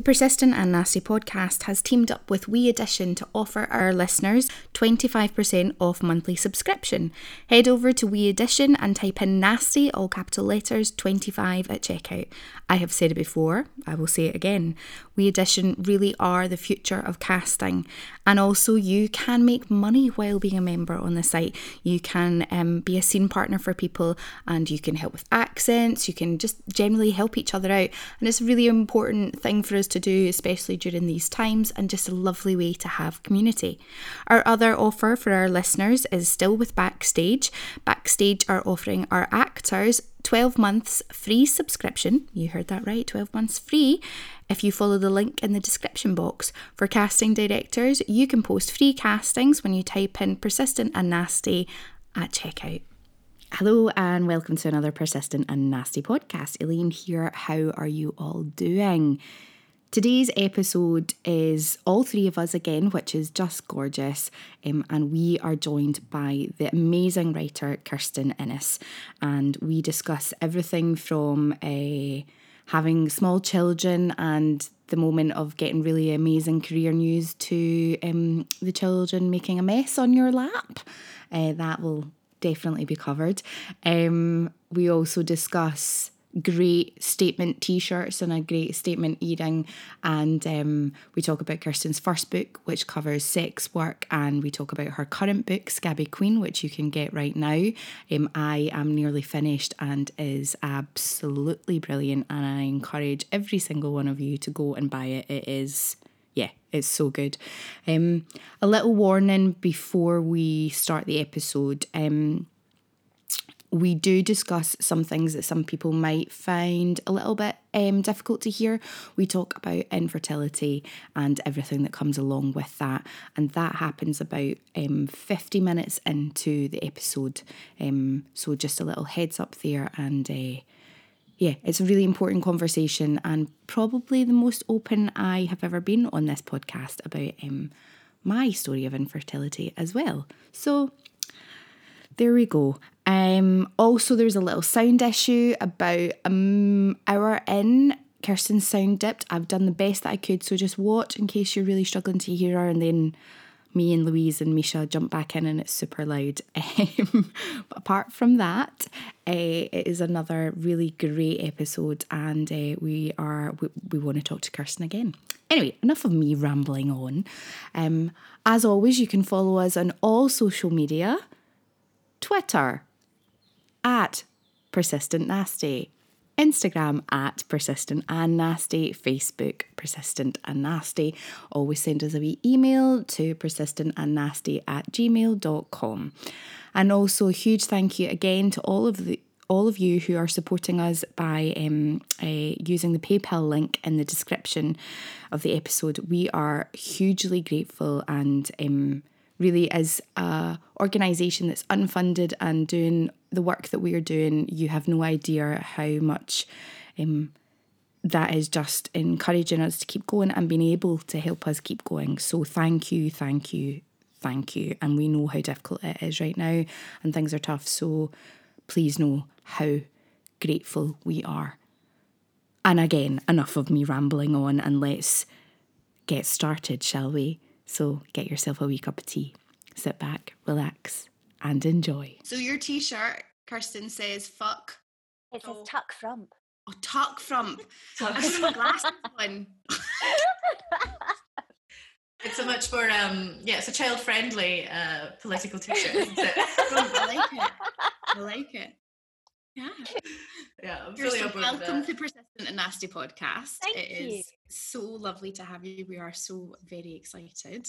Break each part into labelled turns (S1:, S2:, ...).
S1: The Persistent and Nasty podcast has teamed up with WeAudition to offer our listeners 25% off monthly subscription. Head over to WeAudition and type in Nasty, all capital letters, 25 at checkout. I have said it before, I will say it again. WeAudition really are the future of casting, and also you can make money while being a member on the site. You can um, be a scene partner for people, and you can help with accents. You can just generally help each other out, and it's a really important thing for us to do, especially during these times, and just a lovely way to have community. Our other offer for our listeners is still with Backstage. Backstage are offering our actors 12 months free subscription. You heard that right, 12 months free. If you follow the link in the description box. For casting directors, you can post free castings when you type in persistent and nasty at checkout. Hello and welcome to another persistent and nasty podcast. Elaine here. How are you all doing? Today's episode is all three of us again, which is just gorgeous. Um, and we are joined by the amazing writer Kirstin Innes. And we discuss everything from uh, having small children and the moment of getting really amazing career news to um, the children making a mess on your lap. Uh, that will definitely be covered. Um, we also discuss great statement t-shirts and a great statement earring and um, we talk about kirstin's first book which covers sex work and we talk about her current book scabby queen which you can get right now um, i am nearly finished and is absolutely brilliant and i encourage every single one of you to go and buy it it is yeah, it's so good. Um, a little warning before we start the episode. Um, we do discuss some things that some people might find a little bit um, difficult to hear. We talk about infertility and everything that comes along with that, and that happens about um, 50 minutes into the episode. Um, so, just a little heads up there, and uh, yeah, it's a really important conversation, and probably the most open I have ever been on this podcast about um, my story of infertility as well. So, there we go. Um, also, there's a little sound issue about an hour in. Kirstin's sound dipped. I've done the best that I could, so just watch in case you're really struggling to hear her, and then me and Louise and Misha jump back in, and it's super loud. Um, but apart from that, uh, it is another really great episode, and uh, we are we, we want to talk to Kirstin again. Anyway, enough of me rambling on. Um, as always, you can follow us on all social media. Twitter at Persistent Nasty, Instagram at Persistent and Nasty, Facebook Persistent and Nasty. Always send us a wee email to persistent and nasty at gmail.com. And also a huge thank you again to all of the all of you who are supporting us by um, uh, using the PayPal link in the description of the episode. We are hugely grateful and um, really as a organisation that's unfunded and doing the work that we are doing, you have no idea how much um, that is just encouraging us to keep going and being able to help us keep going. So thank you, thank you, thank you. And we know how difficult it is right now and things are tough. So please know how grateful we are. And again, enough of me rambling on and let's get started, shall we? So get yourself a wee cup of tea, sit back, relax, and enjoy. So your t-shirt, Kirstin says fuck.
S2: It says
S1: Oh.
S2: tuck frump.
S1: Oh, tuck frump. I see my glasses on.
S3: It's a much more um yeah, it's a child friendly uh political t-shirt.
S1: I like it. I like it. Yeah.
S3: Yeah, I'm
S1: You're
S3: fully
S1: so
S3: on board with
S1: welcome to Persistent and Nasty podcast.
S2: Thank
S1: It is
S2: you.
S1: so lovely to have you. We are so very excited.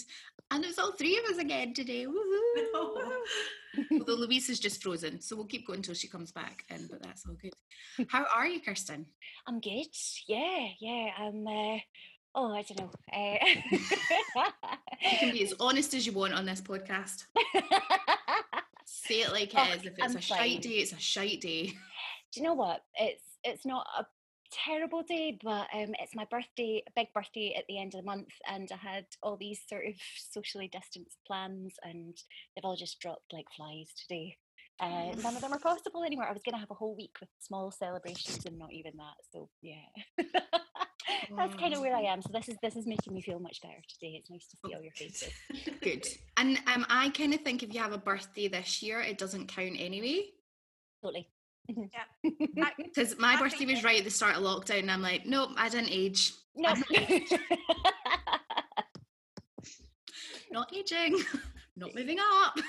S1: And it's all three of us again today. Woohoo! Although Louise is just frozen, so we'll keep going until she comes back. And but that's all good. How are you, Kirstin?
S2: I'm good. Yeah, yeah. I'm. Uh, oh, I don't know. Uh,
S1: You can be as honest as you want on this podcast. Say it like it
S2: Oh.
S1: If it's
S2: I'm
S1: a shite day, it's a shite day.
S2: Do you know what? It's it's not a terrible day, but um, it's my birthday, a big birthday at the end of the month, and I had all these sort of socially distanced plans, and they've all just dropped like flies today. Uh, none of them are possible anymore. I was going to have a whole week with small celebrations, and not even that. So yeah, that's kind of where I am. So this is this is making me feel much better today. It's nice to see all your faces.
S1: Good. And um, I kind of think if you have a birthday this year, it doesn't count anyway.
S2: Totally. Yeah.
S1: Because my
S4: I
S1: birthday was right at the start of lockdown, and I'm like, nope, I didn't age.
S2: No.
S1: I'm not aging, not moving up.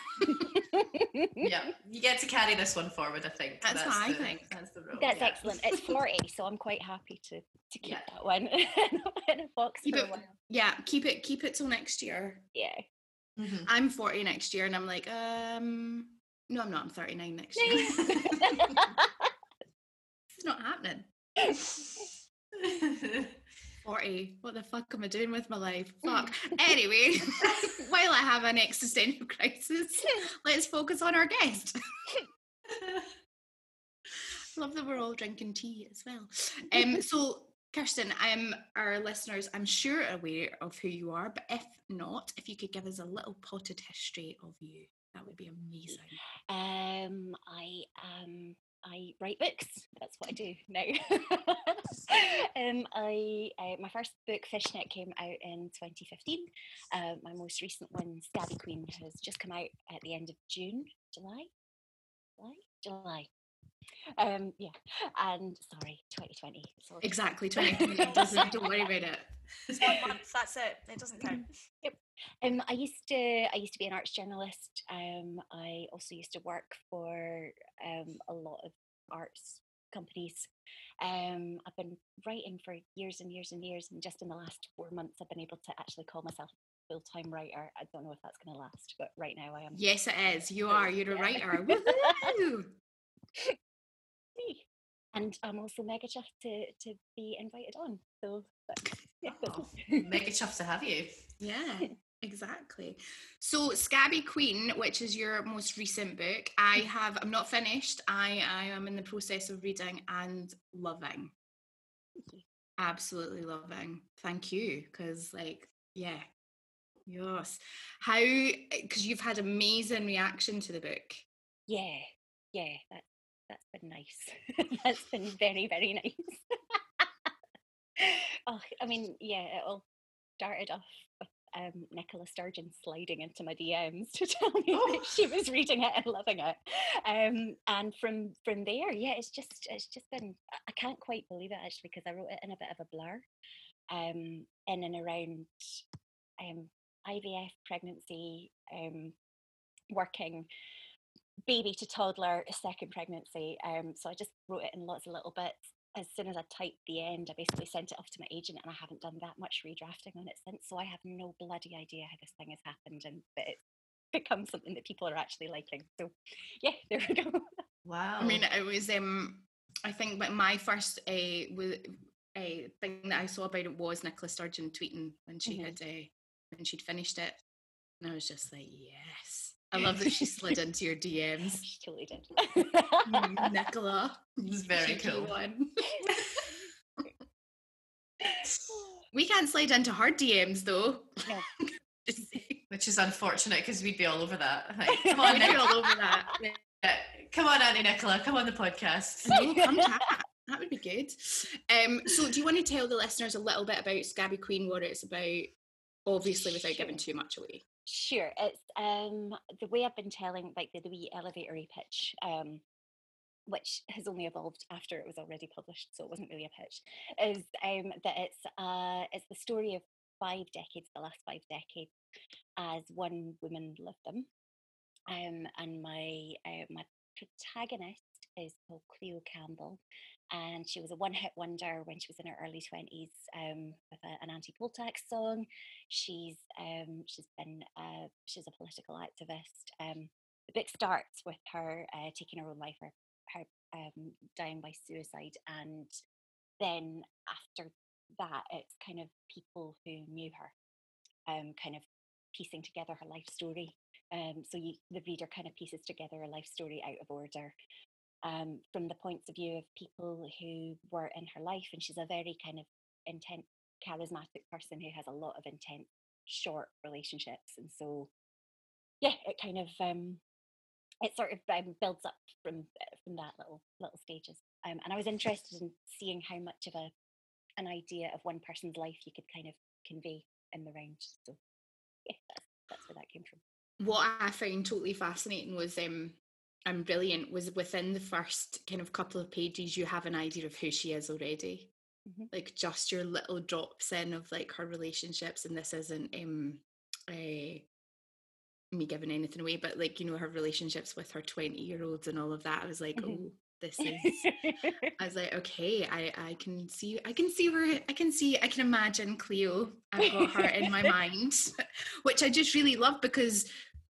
S3: Yeah, you get to carry this one forward. I think
S1: That's what I
S3: the,
S1: think.
S3: That's the rule.
S2: That's
S3: yeah.
S2: excellent. It's 40, so I'm quite happy to to keep
S1: Yeah.
S2: that one in a box
S1: Keep
S2: for a while.
S1: Yeah, keep it, keep it till next year.
S2: Yeah.
S3: Mhm.
S1: I'm 40 next year, and I'm like, um, no, I'm not. I'm 39 next year. it's not happening. 40. What the fuck am I doing with my life? Fuck. anyway, while I have an existential crisis, let's focus on our guest. Love that we're all drinking tea as well. Um, so, Kirstin, um, our listeners, I'm sure are aware of who you are, but if not, if you could give us a little potted history of you, that would be amazing.
S2: Um, I um, I write books. That's what I do now. um, I uh, my first book, Fishnet, came out in 2015. Uh, my most recent one, Scabby Queen, has just come out at the end of June, July, July, July. Um, yeah, and sorry, 2020. Sorry.
S1: Exactly, 2020. doesn't, don't worry about it.
S4: It's one month. That's it. It doesn't count.
S2: Um, I used to I used to be an arts journalist. Um, I also used to work for um, a lot of arts companies. Um, I've been writing for years and years and years, and just in the last four months, I've been able to actually call myself a full time writer. I don't know if that's going to last, but right now I am.
S1: Yes, it is. You are. You're a writer. Woohoo!
S2: And I'm also mega chuffed to to be invited on. So but, yeah,
S3: Oh, mega chuffed to have you.
S1: Yeah, exactly. So, Scabby Queen, which is your most recent book, I mm-hmm. have. I'm not finished. I I am in the process of reading and loving. Absolutely loving. Thank you, because like yeah, yes. How? Eh, because you've had amazing reaction to the book.
S2: yeah, yeah, that that's been nice. that's been very, very nice. oh, I mean, yeah, it all started off with um, Nicola Sturgeon sliding into my DMs to tell me
S3: Oh.
S2: that she was reading it and loving it. Um, and from from there, yeah, it's just it's just been I- can't quite believe it actually because I wrote it in a bit of a blur, um, in and around um, IVF, pregnancy, um, working, baby to toddler, a second pregnancy. Um, so I just wrote it in lots of little bits. As soon as I typed the end, I basically sent it off to my agent, and I haven't done that much redrafting on it since. So I have no bloody idea how this thing has happened, and that it's become something that people are actually liking. So, yeah, there we go.
S3: Wow.
S1: I mean, it was. Um, I think my- my first uh, was, uh, thing that I saw about it was Nicola Sturgeon tweeting when she
S2: Mhm.
S1: had uh, when she'd finished it, and I was just like, yes. I love that she slid into your DMs.
S2: she totally did.
S1: Mm, Nicola,
S3: It's very cool.
S1: One. we can't slide into her DMs though.
S2: No.
S3: Which is unfortunate because we'd be all over that. Like, come on,
S1: we're
S3: Nicola.
S1: all over that.
S3: Yeah. Come on, Auntie Nicola. Come on the podcast.
S1: No, come chat. That would be good. Um, so, do you want to tell the listeners a little bit about Scabby Queen, what it's about, obviously without giving too much away?
S2: Sure. It's um the way I've been telling like the, the wee elevatory pitch, um, which has only evolved after it was already published, so it wasn't really a pitch, is um that it's uh it's the story of five decades, the last five decades, as one woman lived them. Um and my uh, my protagonist is called Cleo Campbell, and she was a one-hit wonder when she was in her early twenties um, with a, an anti-poll-tax song. She's um, she's been uh, she's a political activist. Um, the book starts with her uh, taking her own life, her, her um, dying by suicide, and then after that, it's kind of people who knew her, um, kind of piecing together her life story. Um, so you, the reader kind of pieces together a life story out of order um, from the points of view of people who were in her life. And she's a very kind of intense, charismatic person who has a lot of intense, short relationships. And so, yeah, it kind of um, it sort of um, builds up from uh, from that little little stages. Um, and I was interested in seeing how much of a an idea of one person's life you could kind of convey in the round. So, yeah, that's that's where that came from.
S1: What I found totally fascinating was um and brilliant was within the first kind of couple of pages you have an idea of who she is already mm-hmm. like just your little drops in of like her relationships and this isn't um uh, me giving anything away but like you know her relationships with her 20 year olds and all of that i was like mm-hmm. oh this is i was like okay i i can see i can see where i can see i can imagine cleo i've got her in my mind which i just really love because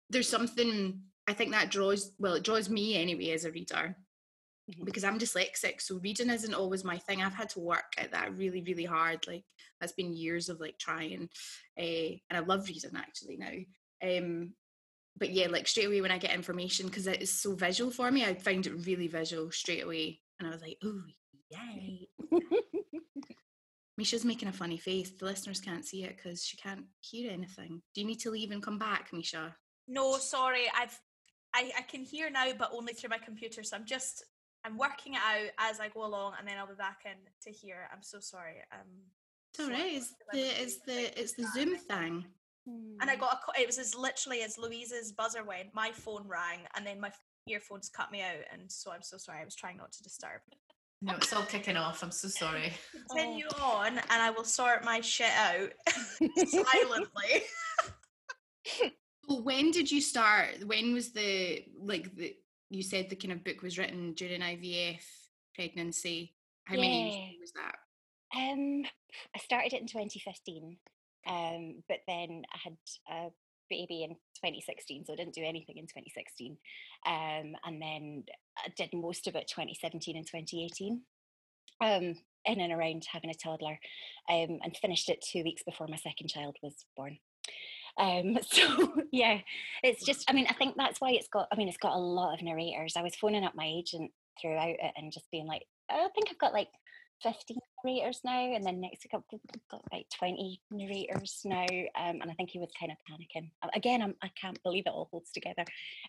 S1: there's something I think that draws well, it draws me anyway as a reader mm-hmm. because I'm dyslexic, so reading isn't always my thing. I've had to work at that really, really hard. Like that's been years of like trying, uh, and I love reading actually now. Um, but yeah, like straight away when I get information because it is so visual for me, I find it really visual straight away, and I was like, oh yay. Misha's making a funny face. The listeners can't see it because she can't hear anything. Do you need to leave and come back, Misha?
S4: No, sorry. I've I, I can hear now, but only through my computer. So I'm just I'm working it out as I go along, and then I'll be back in to hear. I'm so sorry. Um,
S1: it's all right. It's the it's the it's the Zoom thing.
S4: And I got a. It was as literally as Louise's buzzer went. My phone rang, and then my earphones cut me out, and so I'm so sorry. I was trying not to disturb.
S3: No, it's all kicking off. I'm so sorry.
S4: Continue oh. on, and I will sort my shit out silently
S1: when did you start? When was the like the you said the kind of book was written during IVF pregnancy? How yeah. many was that?
S2: Um, I started it in 2015, um, but then I had a baby in 2016, so I didn't do anything in 2016, um, and then I did most of it 2017 and 2018. Um, in and around having a toddler, um, and finished it two weeks before my second child was born. Um, so yeah, it's just. I mean, I think that's why it's got. I mean, it's got a lot of narrators. I was phoning up my agent throughout it and just being like, I think I've got like 15 narrators now, and then next week I've got like 20 narrators now, um, and I think he was kind of panicking. Again, I'm, I can not believe it all holds together.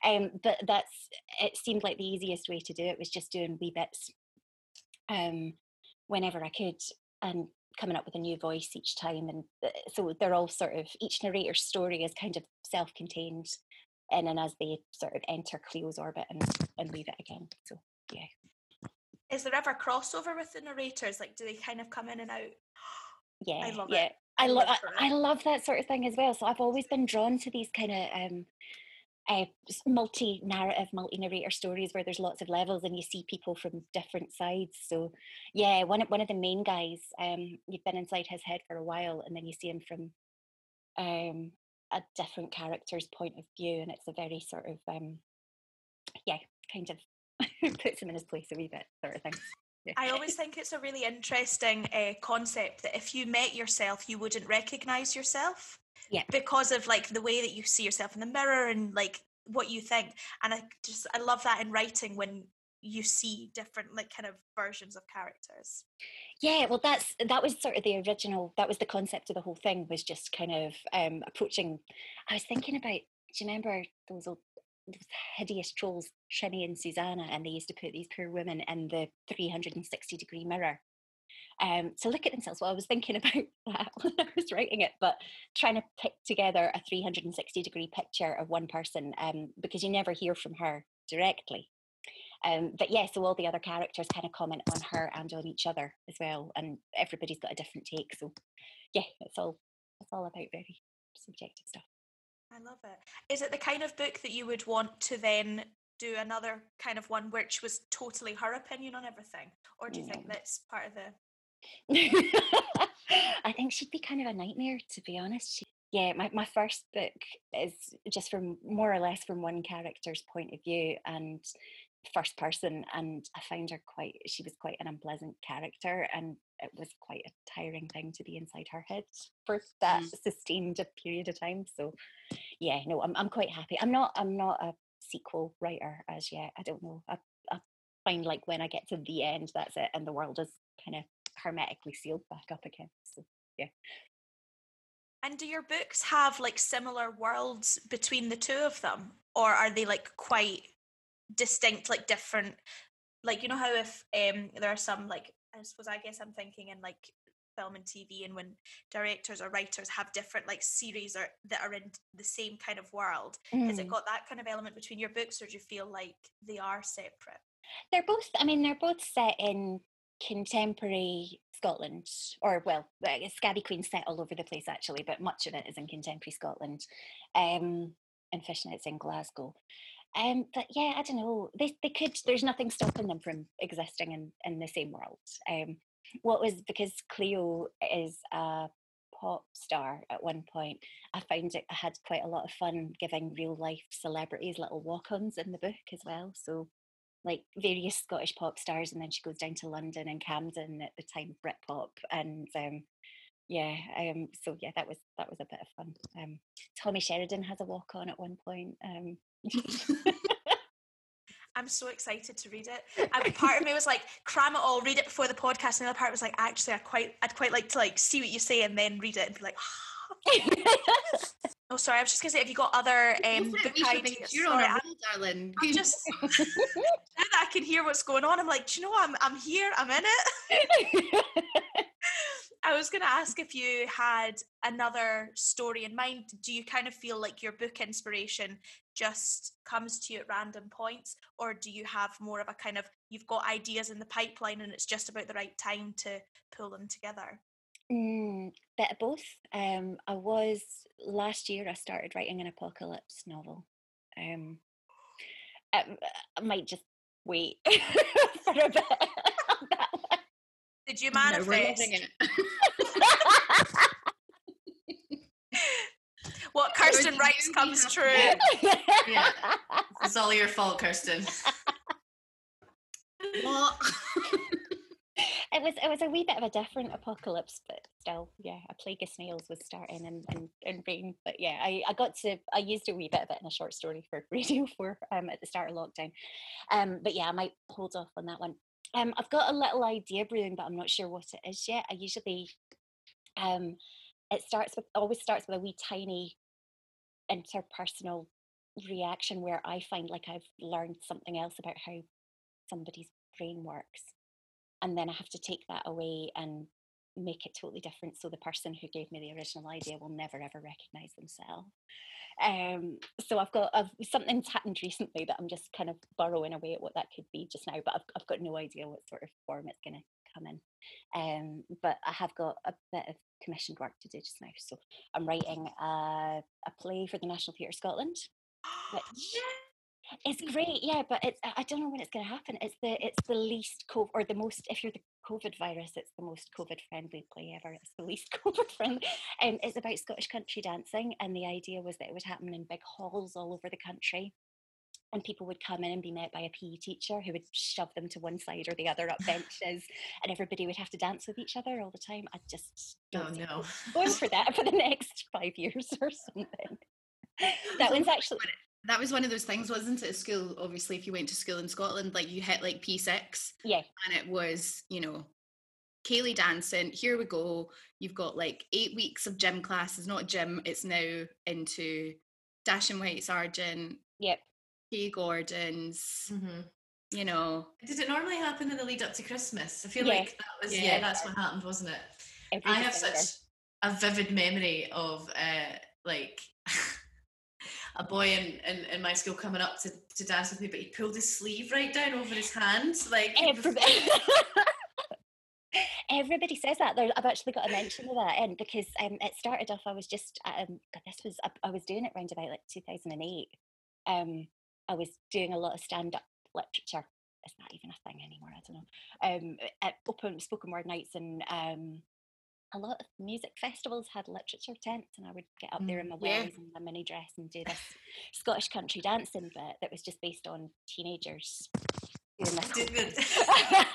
S2: Um, but that's it. Seemed like the easiest way to do it was just doing wee bits, um, whenever I could, and coming up with a new voice each time and uh, so they're all sort of each narrator's story is kind of self-contained and then as they sort of enter cleo's orbit and, and leave it again so yeah
S4: is there ever crossover with the narrators like do they kind of come in and out
S2: yeah i love yeah. it I, love I, I love that sort of thing as well. So I've always been drawn to these kind of um, uh, multi-narrative, multi-narrator stories where there's lots of levels and you see people from different sides. So, yeah, one of one of the main guys, um, you've been inside his head for a while, and then you see him from um, a different character's point of view, and it's a very sort of um, yeah, kind of puts him in his place a wee bit, sort of thing.
S4: Yeah. I always think it's a really interesting uh, concept that if you met yourself, you wouldn't recognize yourself
S2: yeah.
S4: because of like the way that you see yourself in the mirror and like what you think and i just i love that in writing when you see different like kind of versions of characters.
S2: Yeah well that's that was sort of the original that was the concept of the whole thing was just kind of um approaching i was thinking about do you remember those old those hideous trolls Trinny and susannah and they used to put these poor women in the 360 degree mirror um, to look at themselves. Well, I was thinking about that when I was writing it, but trying to pick together a 360 degree picture of one person um, because you never hear from her directly. Um, but yeah, so all the other characters kind of comment on her and on each other as well, and everybody's got a different take. So yeah, it's all it's all about very subjective stuff.
S4: I love it. Is it the kind of book that you would want to then do another kind of one which was totally her opinion on everything, or do you think that's part of the?
S2: I think she'd be kind of a nightmare, to be honest. She, yeah, my, my first book is just from more or less from one character's point of view and first person. And I found her quite, she was quite an unpleasant character. And it was quite a tiring thing to be inside her head for that mm-hmm. sustained a period of time. So yeah, no, I'm, I'm quite happy. I'm not, I'm not a sequel writer as yet. I don't know. I, I find like when I get to the end, that's it. And the world is kind of hermetically sealed back up again. So yeah.
S4: And do your books have like similar worlds between the two of them, or are they like quite distinct, like different? Like you know how if um there are some like I suppose I guess I'm thinking in like film and TV, and when directors or writers have different like series or that are in the same kind of world, has it
S2: Mm.
S4: got that kind of element between your books, or do you feel like they are separate?
S2: They're both, I mean, they're both set in contemporary Scotland, or well, Scabby Queen set all over the place actually, but much of it is in contemporary Scotland. Um, and Fishnet's in Glasgow. Um, but yeah, I don't know. They they could. There's nothing stopping them from existing in in the same world. Um, what was because Cleo is a pop star at one point. I found it. I had quite a lot of fun giving real life celebrities little walk-ons in the book as well. So like various Scottish pop stars, and then she goes down to London and Camden at the time Britpop, and um, yeah, um, so yeah, that was that was a bit of fun. Um, Tommy Sheridan has a walk on at one point. Um,
S4: I'm so excited to read it. Part of me was like, cram it all, read it before the podcast. And the other part was like, actually, I quite, I'd quite like to like see what you say and then read it and be like, oh, sorry. I was just gonna say, have you got other um,
S1: Go for it,
S4: book ideas?
S1: You're on a roll, darling.
S4: I'm just now that I can hear what's going on. I'm like, do you know? I'm, I'm here. I'm in it. I was going to ask if you had another story in mind. Do you kind of feel like your book inspiration just comes to you at random points, or do you have more of a kind of you've got ideas in the pipeline and it's just about the right time to pull them together?
S2: Mm, bit of both. Um, I was last year. I started writing an apocalypse novel. Um, um, I might just wait for a bit. on that one.
S4: Did you
S1: No, we're
S4: manifest
S1: loving it.
S4: what
S1: Kirstin
S4: writes comes true?
S1: Yeah. It's all your fault, Kirstin. What?
S2: It was it was a wee bit of a different apocalypse, but still, yeah, a plague of snails was starting and and, and rain. But yeah, I, I got to I used a wee bit of it in a short story for Radio Four um at the start of lockdown. Um, but yeah, I might hold off on that one. Um, I've got a little idea brewing, but I'm not sure what it is yet. I usually um it starts with always starts with a wee tiny interpersonal reaction where I find like I've learned something else about how somebody's brain works. And then I have to take that away and make it totally different so the person who gave me the original idea will never ever recognize themselves. Um, so I've got I've, something's happened recently that I'm just kind of burrowing away at what that could be just now, but I've, I've got no idea what sort of form it's going to come in. Um, but I have got a bit of commissioned work to do just now. So I'm writing a, a play for the National Theatre Scotland, which it's great, yeah, but it's I don't know when it's going to happen. It's the it's the least COVID or the most. If you're the COVID virus, it's the most COVID friendly play ever. It's the least COVID friendly. Um, it's about Scottish country dancing, and the idea was that it would happen in big halls all over the country. And people would come in and be met by a PE teacher who would shove them to one side or the other up benches, and everybody would have to dance with each other all the time. I just
S1: Oh no.
S2: going for that for the next five years or something. That one's actually
S1: That was one of those things, wasn't it? At school, obviously, if you went to school in Scotland, like you hit like P6
S2: yeah.
S1: and it was, you know, ceilidh dancing, here we go. You've got like eight weeks of gym classes, not gym, it's now into Dashing White Sergeant,
S2: Yep.
S1: Gay Gordons,
S3: Mhm.
S1: you know.
S3: Did it normally happen in the lead up to Christmas? I feel
S2: Yeah.
S3: like that was yeah.
S1: Yeah.
S3: that's what happened, wasn't it?
S2: Every
S3: I have such a vivid memory of uh, like a boy in, in, in my school coming up to, to dance with me, but he pulled his sleeve right down over his hand. Like
S2: Everybody, everybody says that. There, I've actually got a mention of that and because um, it started off. I was just um, God, this was I, I was doing it around about like two thousand and eight, um, I was doing a lot of stand up literature. Is that even a thing anymore? I don't know. Um, at open spoken word nights and um, a lot of music festivals had literature tents, and I would get up there in my
S1: yeah.
S2: and my mini dress and do this Scottish country dancing bit that was just based on teenagers doing this. whole
S3: Did-
S2: thing.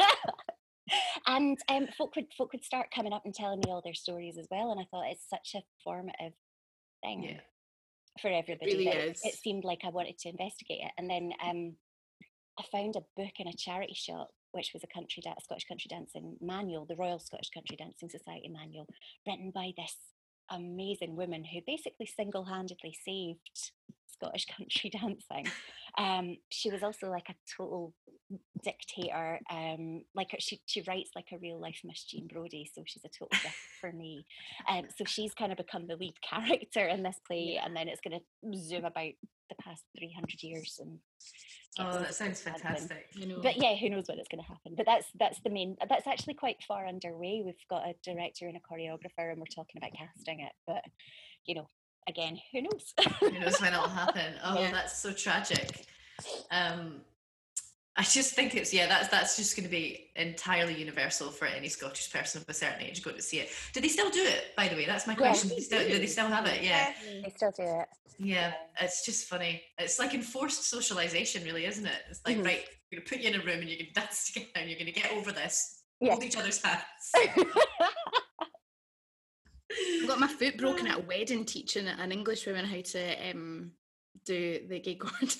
S2: and um, folk would folk would start coming up and telling me all their stories as well, and I thought it's such a formative thing
S3: Yeah.
S2: for everybody.
S1: really
S2: that. It seemed like I wanted to investigate it, and then um, I found a book in a charity shop, which was a country da- Scottish country dancing manual, the Royal Scottish Country Dancing Society manual, written by this amazing woman who basically single-handedly saved Scottish country dancing. Um, she was also like a total dictator. Um, like she she writes like a real life Miss Jean Brodie, so she's a total gift for me. Um, so she's kind of become the lead character in this play, and then it's going to zoom about the past three hundred years and.
S3: Oh, that sounds fantastic.
S1: You know,
S2: But yeah, who knows when it's going to happen? But that's that's the main. That's actually quite far underway. We've got a director and a choreographer, and we're talking about casting it. But you know, again, who knows?
S3: Who knows when it'll happen? Oh,
S1: Yeah.
S3: that's so tragic. Um, I just think it's yeah, that's that's just going to be entirely universal for any Scottish person of a certain age going to see it. Do they still do it? By the way, that's my
S2: Yeah.
S3: question. Do they still, do they still have it? Yeah,
S2: they still do it.
S3: yeah. It's just funny. It's like enforced socialization, really, isn't it? It's like
S2: Mhm.
S3: right, we're going to put you in a room and you're going to dance together and you're going to get over this.
S2: Yeah.
S3: Hold each other's hands.
S1: I got my foot broken at a wedding teaching an English woman how to um, do the gay
S2: Gordons.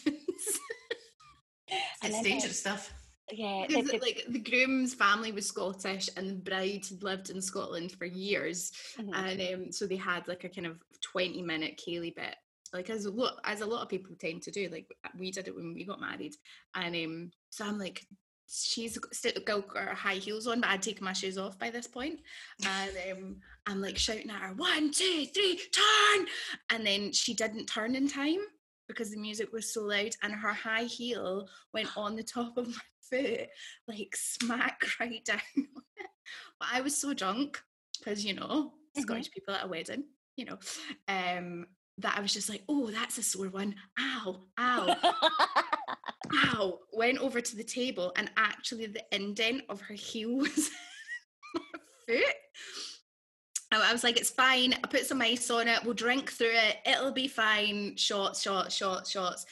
S3: It's dangerous stuff.
S2: yeah, the-
S1: Because
S2: the-
S1: like the groom's family was Scottish and the bride had lived in Scotland for years,
S2: mhm.
S1: and um, so they had like a kind of twenty minute ceilidh bit, like as a lot as a lot of people tend to do. Like we did it when we got married, and um, so I'm like. She's still got her high heels on, but I'd taken my shoes off by this point, and um, I'm like shouting at her, one, two, three, turn!" And then she didn't turn in time because the music was so loud, and her high heel went on the top of my foot, like smack right down. But I was so drunk because you know
S2: Mhm.
S1: Scottish people at a wedding, you know, um, that I was just like, "Oh, that's a sore one! Ow, ow!" Ow, went over to the table and actually the indent of her heel was my foot. I was like, it's fine. I put some ice on it. We'll drink through it. It'll be fine. Shots, shots, shots, shots.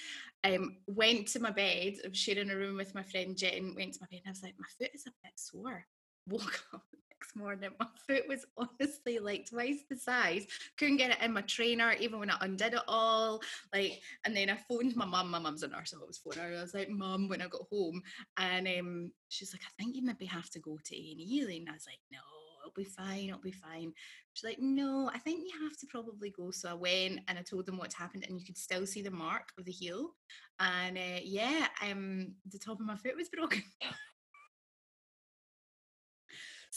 S1: Um, went to my bed. I was sharing a room with my friend Jen. Went to my bed I was like, my foot is a bit sore. Woke up the next morning. My foot was honestly like twice the size. Couldn't get it in my trainer even when I undid it all. Like, and then I phoned my mum. My mum's a nurse, so I was phoning her. I was like, "Mum," when I got home, and um, she's like, "I think you maybe have to go to A and E." And I was like, "No, it'll be fine. It'll be fine." She's like, "No, I think you have to probably go." So I went and I told them what happened, and you could still see the mark of the heel. And uh, yeah, um, the top of my foot was broken.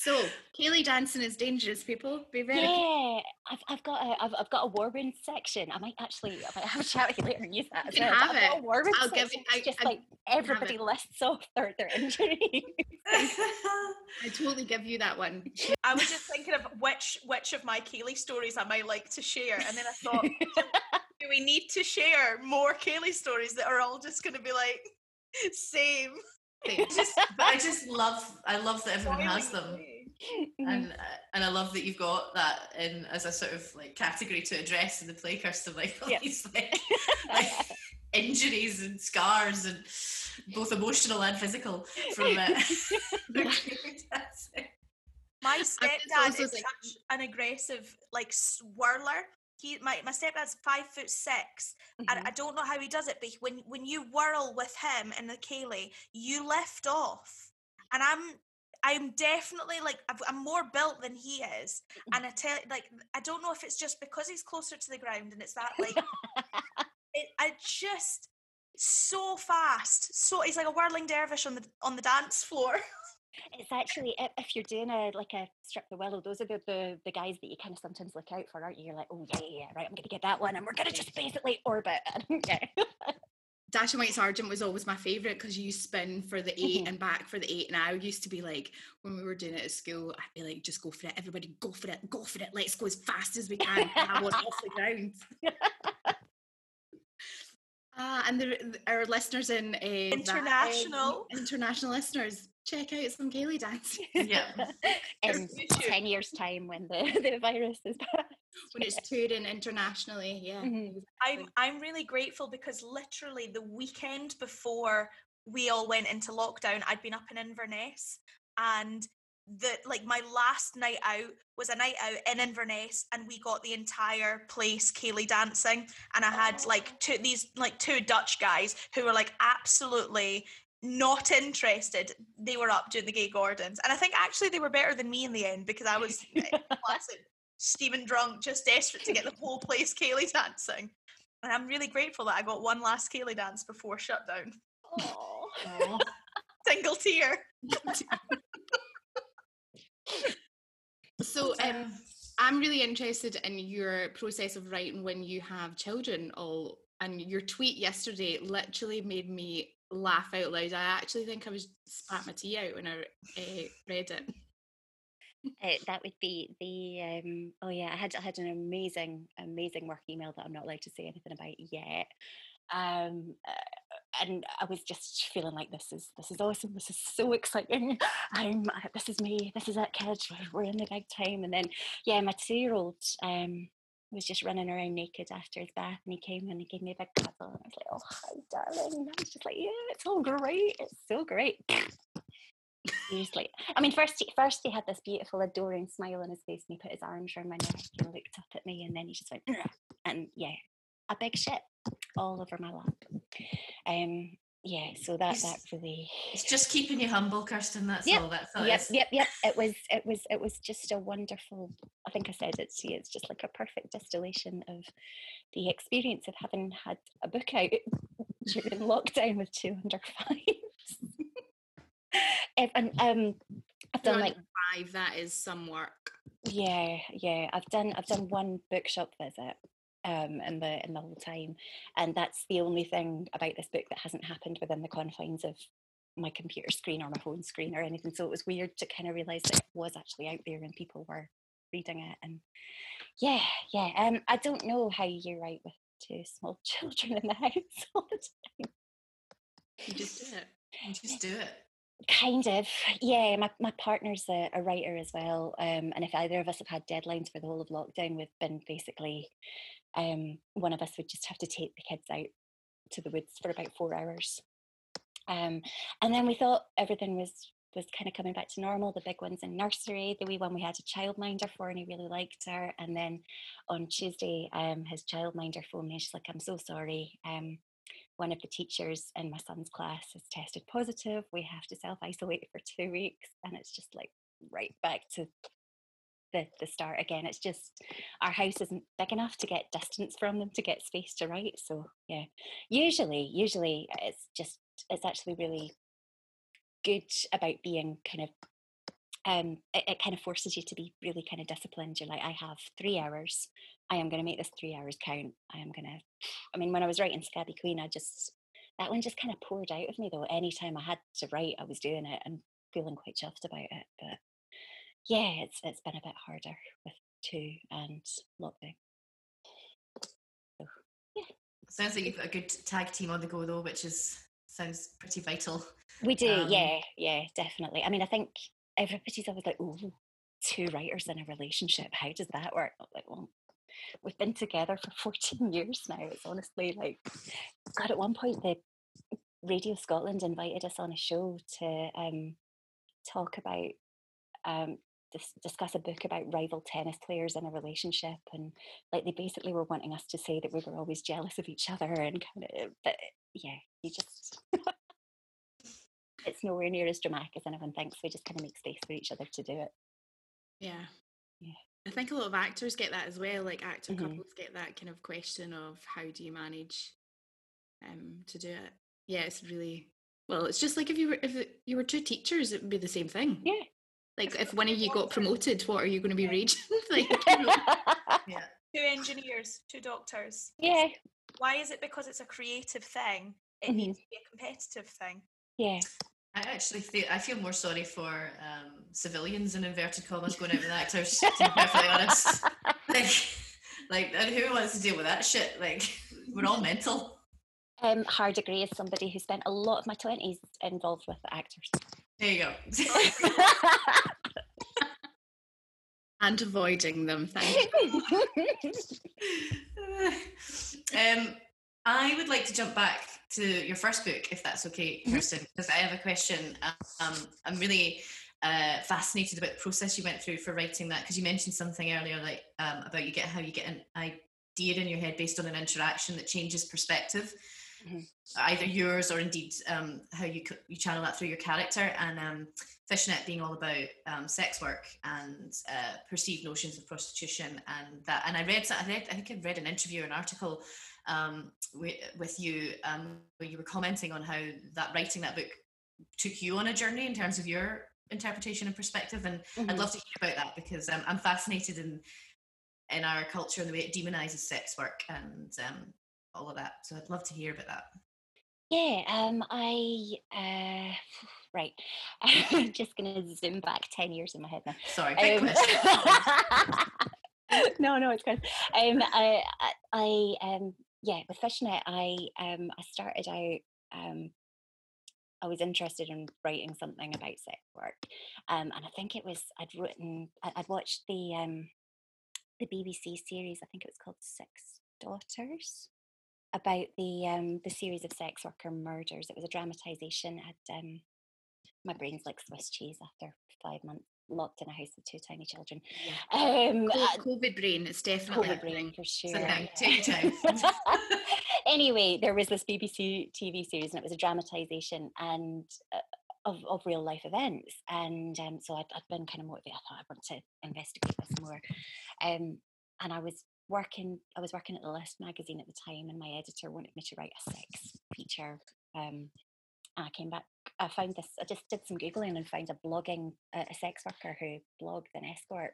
S1: So ceilidh dancing is dangerous. People be very.
S2: yeah, I've, I've got a I've, I've got a war wound section. I might actually I might have a chat with you later and use that. as
S1: You can
S2: well,
S1: have
S2: I've got
S1: it.
S2: a war wound
S1: I'll give
S2: section.
S1: it-
S2: It's
S1: I-
S2: just
S1: I-
S2: like everybody lists off their their injuries.
S1: I totally give you that one.
S4: I was just thinking of which which of my ceilidh stories I might like to share, and then I thought, do we need to share more ceilidh stories that are all just going to be like same?
S3: just, but I just love, I love that everyone has them.
S2: Mm-hmm.
S3: and uh, and I love that you've got that in as a sort of like category to address in the play Kirstin, like all
S2: Yeah.
S3: these like, like injuries and scars and both emotional and physical from uh, dancing.
S4: My stepdad is
S1: like-
S4: such an aggressive like swirler. He my, my stepdad's five foot six, and
S2: Mhm.
S4: I don't know how he does it, but when when you whirl with him in the ceilidh, you lift off, and I'm I'm definitely like I've, I'm more built than he is, mm. and I tell like I don't know if it's just because he's closer to the ground and it's that like it, I just so fast, so he's like a whirling dervish on the on the dance floor.
S2: It's actually if, you're doing a like a strip the willow, those are the, the the guys that you kind of sometimes look out for, aren't you? You're like, oh yeah, yeah, yeah, right, I'm gonna get that one, and we're gonna just basically orbit. yeah.
S1: Dashing White Sergeant was always my favourite because you spin for the 8
S2: Mhm.
S1: and back for the eight. And I used to be like, when we were doing it at school, I'd be like, just go for it. Everybody go for it. Go for it. Let's go as fast as we can. And I was off the ground. Ah, and the, our listeners in uh, that, um,
S4: International.
S1: international listeners, check out some ceilidh dancing.
S3: Yeah.
S2: In 10 years' time when the, the virus is back.
S1: when it's touring internationally. Yeah,
S2: Mhm.
S4: I'm I'm really grateful because literally the weekend before we all went into lockdown, I'd been up in Inverness and the like my last night out was a night out in Inverness and we got the entire place ceilidh dancing and I had oh. like two these like two Dutch guys who were like absolutely not interested. They were up doing the gay Gordons. And I think actually they were better than me in the end because I was eh, classic steaming drunk, just desperate to get the whole place ceilidh dancing. And I'm really grateful that I got one last ceilidh dance before shutdown.
S2: Aw.
S3: Aw.
S4: Single tear.
S1: So um, I'm really interested in your process of writing when you have children. All and your tweet yesterday literally made me laugh out loud. I actually think I was spat my tea out when I uh, read it.
S2: Uh, that would be the um, oh yeah I had I had an amazing amazing work email that I'm not allowed to say anything about yet um, uh, and I was just feeling like this is this is awesome this is so exciting. I'm uh, this is me this is it kids we're, in the big time. And then yeah my two year old um, was just running around naked after his bath and he came and he gave me a big cuddle and I was like oh hi darling. And I was just like yeah it's all great it's so great. Seriously. I mean, first he, first he had this beautiful, adoring smile on his face, and he put his arms around my neck and looked up at me, and then he just went, and yeah, a big shit all over my lap. Um, yeah, so that that really,
S3: It's just keeping you humble, Kirstin. That's
S2: Yep,
S3: all. That's all.
S2: yep, yep, yep. It was, it was, it was just a wonderful. I think I said it to you. It's just like a perfect distillation of the experience of having had a book out during lockdown with two under fives. If- and um, I've done like
S1: five. That is some work.
S2: Yeah, yeah. I've done I've done one bookshop visit um in the in the whole time. And that's the only thing about this book that hasn't happened within the confines of my computer screen or my phone screen or anything. So it was weird to kind of realise that it was actually out there and people were reading it and yeah, yeah. Um I don't know how you write with two small children in the house all the time.
S1: You just do it.
S3: You Just do it.
S2: Kind of, yeah. My my partner's a, a writer as well, um, and if either of us have had deadlines for the whole of lockdown, we've been basically, um, one of us would just have to take the kids out to the woods for about four hours, um, and then we thought everything was was kind of coming back to normal. The big one's in nursery. The wee one we had a childminder for, and he really liked her. And then on Tuesday, um, his childminder phoned me. She's like, "I'm so sorry. One of the teachers in my son's class has tested positive. We have to self isolate for two weeks. And it's just like right back to the, the start again. It's just our house isn't big enough to get distance from them to get space to write. So yeah. Usually, usually it's just it's actually really good about being kind of um it, it kind of forces you to be really kind of disciplined. You're like, I have three hours. I am gonna make this three hours count. I am gonna I mean, when I was writing Scabby Queen, I just that one just kind of poured out of me though. Anytime I had to write, I was doing it and feeling quite chuffed about it. But yeah, it's it's been a bit harder with two and lockdown. So yeah,
S3: Sounds like you've got a good tag team on the go though, which is sounds pretty vital.
S2: we do.
S3: Um,
S2: yeah, yeah, definitely. I mean, I think everybody's always like, "Oh, two writers in a relationship. How does that work?" I'm like, well, we've been together for 14 years now. It's honestly like, God, at one point, the Radio Scotland invited us on a show to um, talk about, um, dis- discuss a book about rival tennis players in a relationship. And like, they basically were wanting us to say that we were always jealous of each other and kind of, but yeah, you just. It's nowhere near as dramatic as anyone thinks. We just kind of make space for each other to do it.
S1: Yeah.
S2: Yeah.
S1: I think a lot of actors get that as well. Like actor
S2: Mhm.
S1: couples get that kind of question of how do you manage um to do it. Yeah, it's really well, it's just like if you were if you were two teachers, it would be the same thing.
S2: Yeah.
S1: Like if one of you got promoted, what are you going to be raging? like, you know,
S3: Yeah.
S4: Two engineers, two doctors.
S2: yeah,
S4: Why is it because it's a creative thing? It
S2: Mhm.
S4: needs to be a competitive thing.
S2: Yeah.
S3: I actually feel I feel more sorry for um, civilians in inverted commas going out with actors. To be perfectly honest, like, like, who wants to deal with that shit? Like, we're all mental.
S2: Um, Harda Gray is somebody who spent a lot of my twenties involved with the actors.
S3: There you go.
S1: and avoiding them. Thank you.
S3: um, I would like to jump back to your first book, if that's okay,
S2: Mhm.
S3: Kirstin, because I have a question. Um, I'm really uh, fascinated about the process you went through for writing that, because you mentioned something earlier, like um, about you get how you get an idea in your head based on an interaction that changes perspective,
S2: Mhm.
S3: either yours or indeed um, how you you channel that through your character. And um, Fishnet being all about um, sex work and uh, perceived notions of prostitution and that. And I read, I read, I think I read an interview, or an article um, with, you um, where you were commenting on how that writing that book took you on a journey in terms of your interpretation and perspective. And I'd
S2: Mhm.
S3: love to hear about that because um, I'm fascinated in in our culture and the way it demonizes sex work and um, all of that. So I'd love to hear about that.
S2: Yeah, um, I uh, right. I'm just gonna zoom back ten years in my head now.
S3: Sorry, big
S2: Um,
S3: question.
S2: no, no, it's good. Um, I, I, I, um, yeah, with Fishnet, I, um, I started out. Um, I was interested in writing something about sex work, um, and I think it was I'd written. I'd watched the um, the BBC series. I think it was called Six Daughters, about the um, the series of sex worker murders. It was a dramatisation. Had um, my brain's like Swiss cheese after five months locked in a house with two tiny children. Um, uh,
S1: COVID brain is definitely
S2: COVID
S1: a
S2: brain for sure.
S3: So now,
S2: yeah.
S3: take your time.
S2: anyway, there was this BBC TV series, and it was a dramatisation and uh, of, of real life events. And um, so I'd, I'd been kind of motivated. I thought I want to investigate this more. Um, and I was working. I was working at the List magazine at the time, and my editor wanted me to write a sex feature. Um, and I came back. I found this. I just did some googling and found a blogging a sex worker who blogged an escort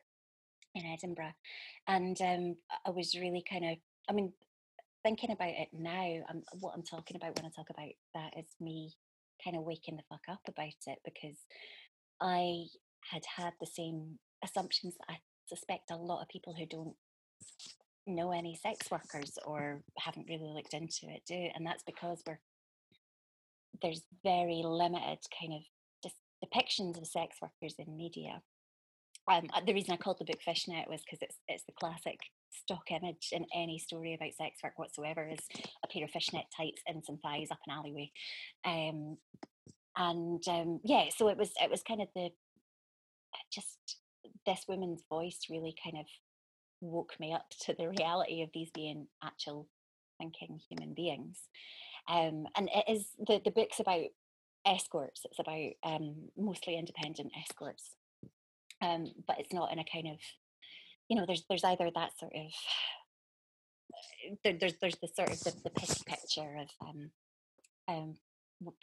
S2: in Edinburgh, and um, I was really kind of. I mean, thinking about it now, um, what I'm talking about when I talk about that is me kind of waking the fuck up about it because I had had the same assumptions that I suspect a lot of people who don't know any sex workers or haven't really looked into it do, and that's because we're there's very limited kind of dis- depictions of sex workers in media. Um, uh, the reason I called the book Fishnet was because it's it's the classic stock image in any story about sex work whatsoever is a pair of fishnet tights and some thighs up an alleyway. Um, and um, yeah, so it was it was kind of the just this woman's voice really kind of woke me up to the reality of these being actual thinking human beings. Um, and it is the the book's about escorts. It's about um, mostly independent escorts, um, but it's not in a kind of you know there's there's either that sort of there, there's there's the sort of the, the picture of um, um,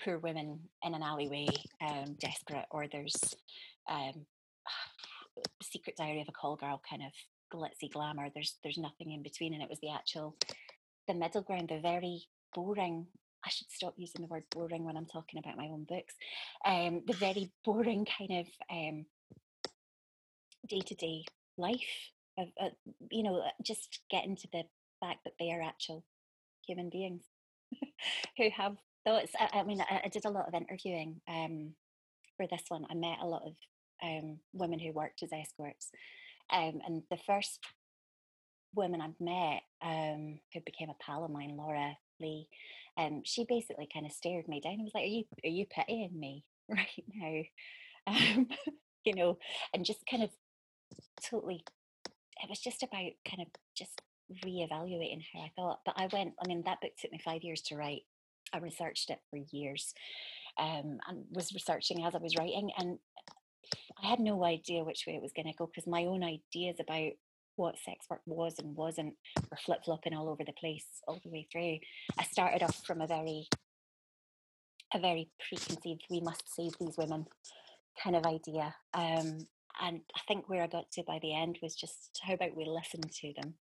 S2: poor women in an alleyway um, desperate, or there's um, secret diary of a call girl kind of glitzy glamour. There's there's nothing in between, and it was the actual the middle ground, the very boring. I should stop using the word boring when I'm talking about my own books. Um, the very boring kind of um, day to day life of, uh, you know, uh, just getting to the fact that they are actual human beings who have thoughts. I, I mean, I, I did a lot of interviewing um, for this one. I met a lot of um, women who worked as escorts, um, and the first woman I've met um, who became a pal of mine, Laura Lee, um, she basically kind of stared me down and was like, "Are you are you pitying me right now?" Um, you know, and just kind of totally. It was just about kind of just reevaluating how I thought. But I went. I mean, that book took me five years to write. I researched it for years, um, and was researching as I was writing, and I had no idea which way it was going to go because my own ideas about what sex work was and wasn't were flip flopping all over the place all the way through. I started off from a very, a very preconceived "we must save these women" kind of idea, um, and I think where I got to by the end was just how about we listen to them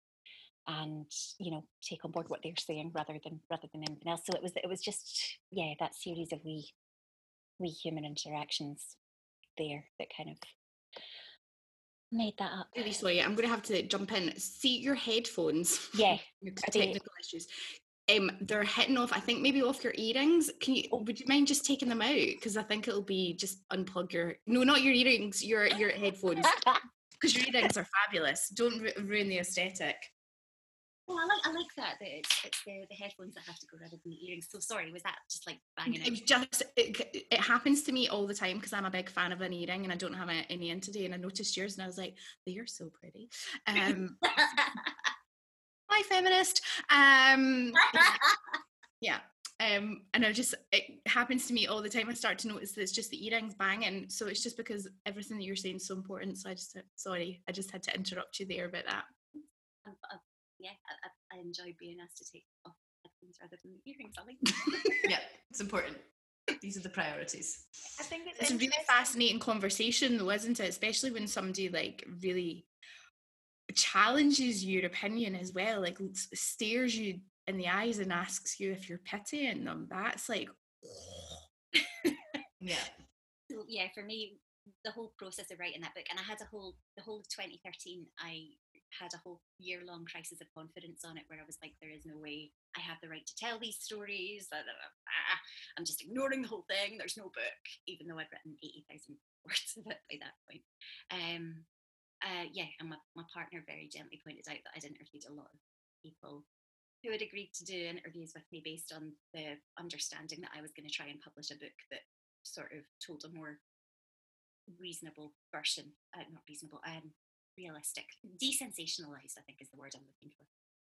S2: and you know take on board what they're saying rather than rather than anything else. So it was it was just yeah that series of we we human interactions there that kind of made that up.
S1: Really sorry, I'm going to have to jump in. See your headphones.
S2: Yeah,
S1: technical issues. Um, they're hitting off. I think maybe off your earrings. Can you? Would you mind just taking them out? Because I think it'll be just unplug your. No, not your earrings. Your your headphones. Because your earrings are fabulous. Don't ru- ruin the aesthetic.
S2: Well, I like I like that. That it's it's the, the headphones that have to go rather than the earrings. So sorry, was that just like banging
S1: It was just it, it happens to me all the time because I'm a big fan of an earring and I don't have a- any in today and I noticed yours and I was like, they are so pretty. Um, hi feminist. Um, yeah. Um, and I just it happens to me all the time. I start to notice that it's just the earrings banging. So it's just because everything that you're saying is so important. So I just sorry, I just had to interrupt you there about that.
S2: Um, uh, yeah, I, I, enjoy being asked to take off headphones rather than the earrings. I like
S3: yeah, it's important. These are the priorities.
S4: I think it's,
S1: It's a really fascinating conversation though, isn't it? Especially when somebody like really challenges your opinion as well, like stares you in the eyes and asks you if you're pitying them. That's like
S3: Yeah.
S2: so yeah, for me, the whole process of writing that book, and I had a whole the whole of 2013, I had a whole year long crisis of confidence on it, where I was like, there is no way I have the right to tell these stories. I'm just ignoring the whole thing. There's no book, even though I'd written 80,000 words of it by that point. Um, uh, yeah, and my, my partner very gently pointed out that I'd interviewed a lot of people who had agreed to do interviews with me based on the understanding that I was going to try and publish a book that sort of told a more reasonable version, uh, not reasonable, um, realistic, desensationalized. I think is the word I'm looking for.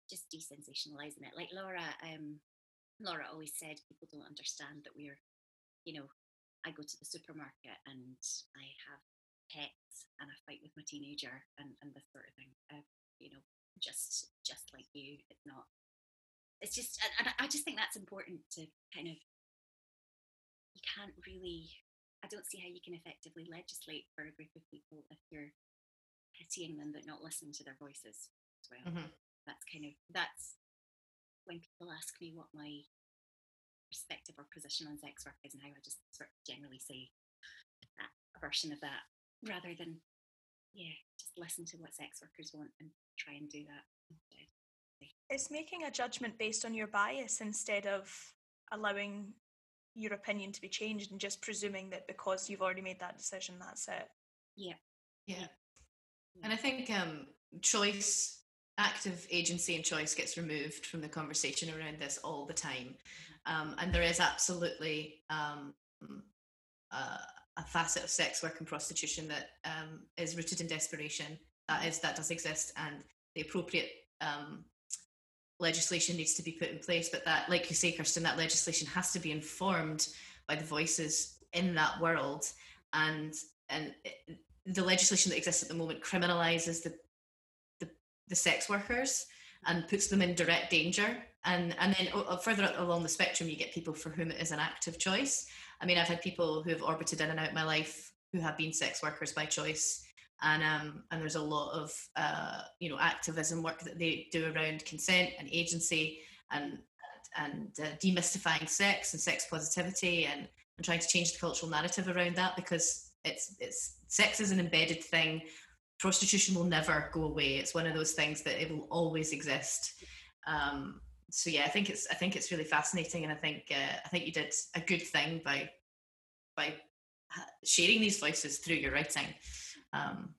S2: Just desensationalizing it. Like Laura, um, Laura always said, people don't understand that we're, you know, I go to the supermarket and I have pets and I fight with my teenager and, and this sort of thing. Uh, you know, just just like you. It's not. It's just, and- I I just think that's important to kind of. You can't really. I don't see how you can effectively legislate for a group of people if you're pitying them but not listening to their voices as well.
S3: Mhm.
S2: That's kind of that's when people ask me what my perspective or position on sex work is now. I just sort of generally say that, a version of that rather than yeah, just listen to what sex workers want and try and do that instead.
S4: It's making a judgment based on your bias instead of allowing your opinion to be changed and just presuming that because you've already made that decision, that's it.
S2: Yeah.
S3: Yeah. And I think um, choice, active agency and choice gets removed from the conversation around this all the time. Um, and there is absolutely um, uh, a facet of sex work and prostitution that um, is rooted in desperation. That is, that does exist, and the appropriate um, legislation needs to be put in place. But that, like you say, Kirstin, that legislation has to be informed by the voices in that world, and and it, the legislation that exists at the moment criminalizes the, the the sex workers and puts them in direct danger. And and then o- o- further along the spectrum, you get people for whom it is an active choice. I mean, I've had people who have orbited in and out my life who have been sex workers by choice, and um, and there's a lot of uh, you know activism work that they do around consent and agency and and uh, demystifying sex and sex positivity and and trying to change the cultural narrative around that because it's it's sex is an embedded thing. Prostitution will never go away. It's one of those things that it will always exist. Um, so yeah, I think it's I think it's really fascinating, and I think uh, I think you did a good thing by by sharing these voices through your writing. Um,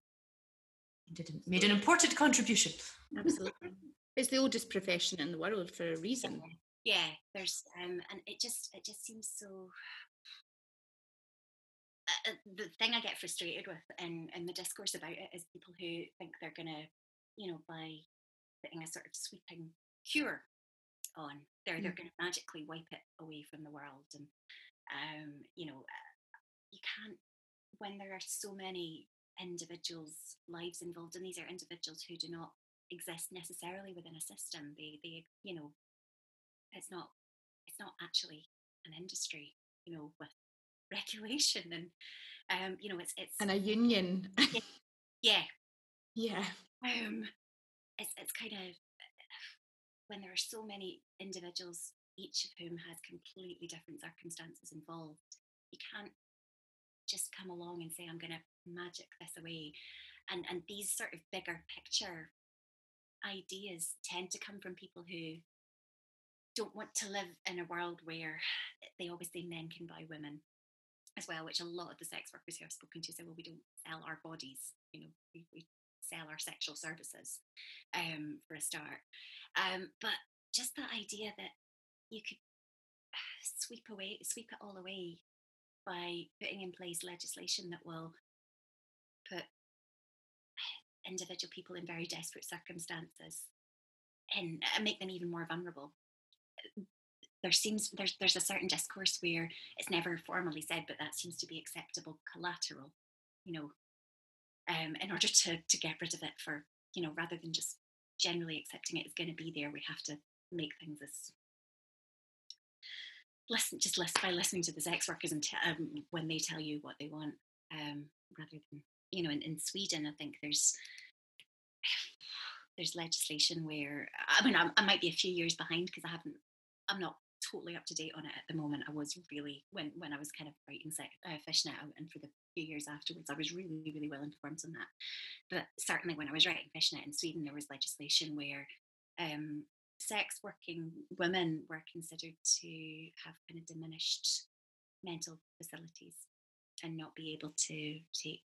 S3: did made an important contribution.
S1: absolutely. It's the oldest profession in the world for a reason.
S2: Yeah, there's um, and it just it just seems so. Uh, the thing I get frustrated with in, in the discourse about it is people who think they're gonna, you know, by putting a sort of sweeping cure on, they're they're gonna magically wipe it away from the world, and um, you know, uh, you can't when there are so many individuals' lives involved, and these are individuals who do not exist necessarily within a system. They they you know it's not it's not actually an industry you know with regulation and um you know it's it's
S1: And a union.
S2: yeah
S1: yeah.
S2: um it's it's kind of when there are so many individuals each of whom has completely different circumstances involved you can't just come along and say i'm going to magic this away and and these sort of bigger picture ideas tend to come from people who don't want to live in a world where they always say men can buy women as well, which a lot of the sex workers who I've spoken to say, well, we don't sell our bodies, you know, we, we sell our sexual services um, for a start. Um, but just the idea that you could sweep away, sweep it all away by putting in place legislation that will put individual people in very desperate circumstances and, and make them even more vulnerable. There seems there's there's a certain discourse where it's never formally said, but that seems to be acceptable collateral, you know, um, in order to to get rid of it for you know rather than just generally accepting it is going to be there, we have to make things as listen just listen by listening to the sex workers and t- um, when they tell you what they want um, rather than you know in, in sweden i think there's there's legislation where i mean i, I might be a few years behind because i haven't i'm not totally up to date on it at the moment i was really when when i was kind of writing uh, fishnet out and for the few years afterwards i was really really well informed on that but certainly when i was writing fishnet in sweden there was legislation where um, sex working women were considered to have kind of diminished mental facilities and not be able to take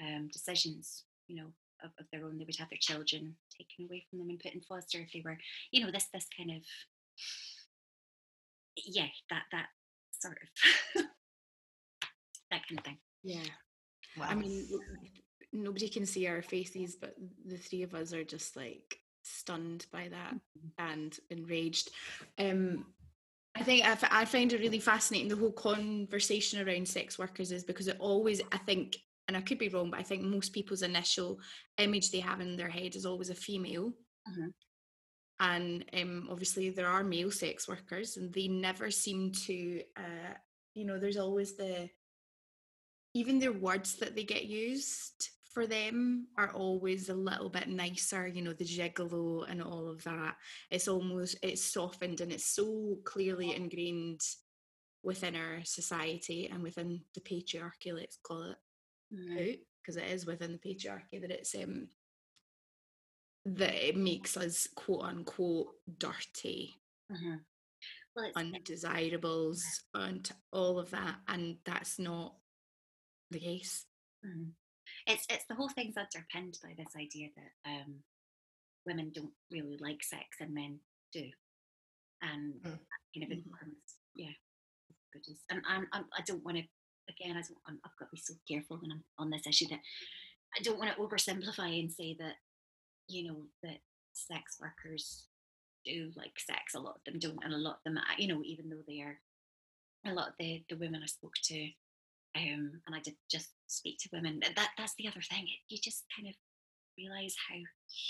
S2: um, decisions, you know, of, of their own. They would have their children taken away from them and put in foster if they were, you know, this this kind of yeah, that that sort of that kind of thing.
S1: Yeah.
S3: Wow.
S1: I mean, nobody can see our faces, but the three of us are just like stunned by that and enraged. Um, I think I, f- I find it really fascinating the whole conversation around sex workers is because it always, I think, and I could be wrong, but I think most people's initial image they have in their head is always a female.
S2: Mhm.
S1: And um, obviously, there are male sex workers, and they never seem to, uh, you know, there's always the even their words that they get used for them are always a little bit nicer you know the gigolo and all of that. It's almost it's softened and it's so clearly ingrained within our society and within the patriarchy let's call it because it is within the patriarchy that it's um that it makes us quote unquote dirty
S2: Mhm. Well,
S1: undesirables and all of that and that's not the case
S2: Mhm. It's it's the whole thing's underpinned by this idea that um, women don't really like sex and men do, and
S3: Mm.
S2: kind of informs, yeah. And I'm, I'm I don't want to again I don't, I'm, I've got to be so careful when I'm on this issue that I don't want to oversimplify and say that you know that sex workers do like sex. A lot of them don't, and a lot of them, you know, even though they are a lot of the the women I spoke to um, and I did just speak to women. That that's the other thing. You just kind of realize how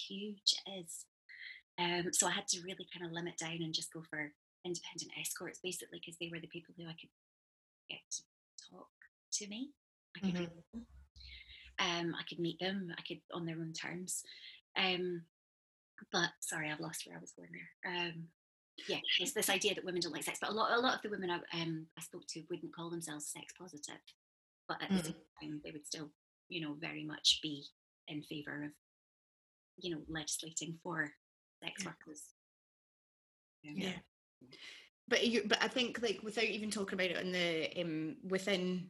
S2: huge it is. Um, so I had to really kind of limit down and just go for independent escorts, basically, because they were the people who I could get to talk to me. I could, them. um, I could meet them. I could on their own terms. Um, but sorry, I've lost where I was going there. Um, yeah, it's this idea that women don't like sex, but a lot, a lot of the women I, um, I spoke to wouldn't call themselves sex positive, but at the same time, they would still, you know, very much be in favour of, you know, legislating for sex
S1: Yeah.
S2: workers. Um,
S1: yeah but you but i think like without even talking about it in the um within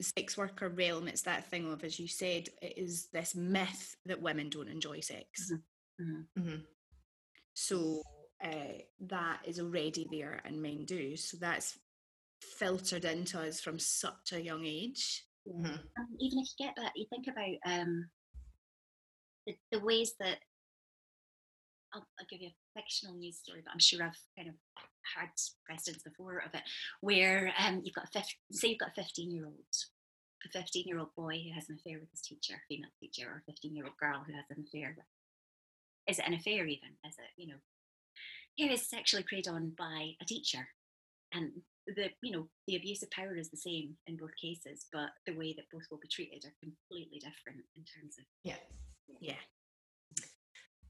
S1: sex worker realm it's that thing of as you said it is this myth that women don't enjoy sex
S2: Mhm.
S3: Mhm.
S1: so uh, that is already there and men do so that's filtered into us from such a young age
S3: Mhm.
S2: um, even if you get that, you think about um, the, the ways that I'll, I'll give you a fictional news story, but I'm sure I've kind of had precedents before of it, where um, you've got a 15, say you've got a 15 year old, a 15 year old boy who has an affair with his teacher, female teacher, or a 15 year old girl who has an affair with. Is it an affair even? Is it you know, who is sexually preyed on by a teacher, and the you know the abuse of power is the same in both cases, but the way that both will be treated are completely different in terms of
S3: Yeah.
S1: yeah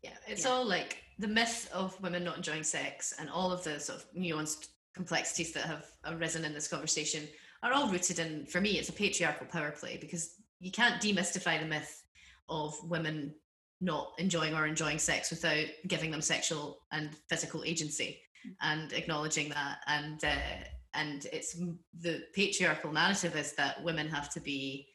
S3: Yeah, it's
S2: Yeah.
S3: all like the myth of women not enjoying sex and all of the sort of nuanced complexities that have arisen in this conversation are all rooted in, for me, it's a patriarchal power play because you can't demystify the myth of women not enjoying or enjoying sex without giving them sexual and physical agency. and acknowledging that and uh, and it's the patriarchal narrative is that women have to be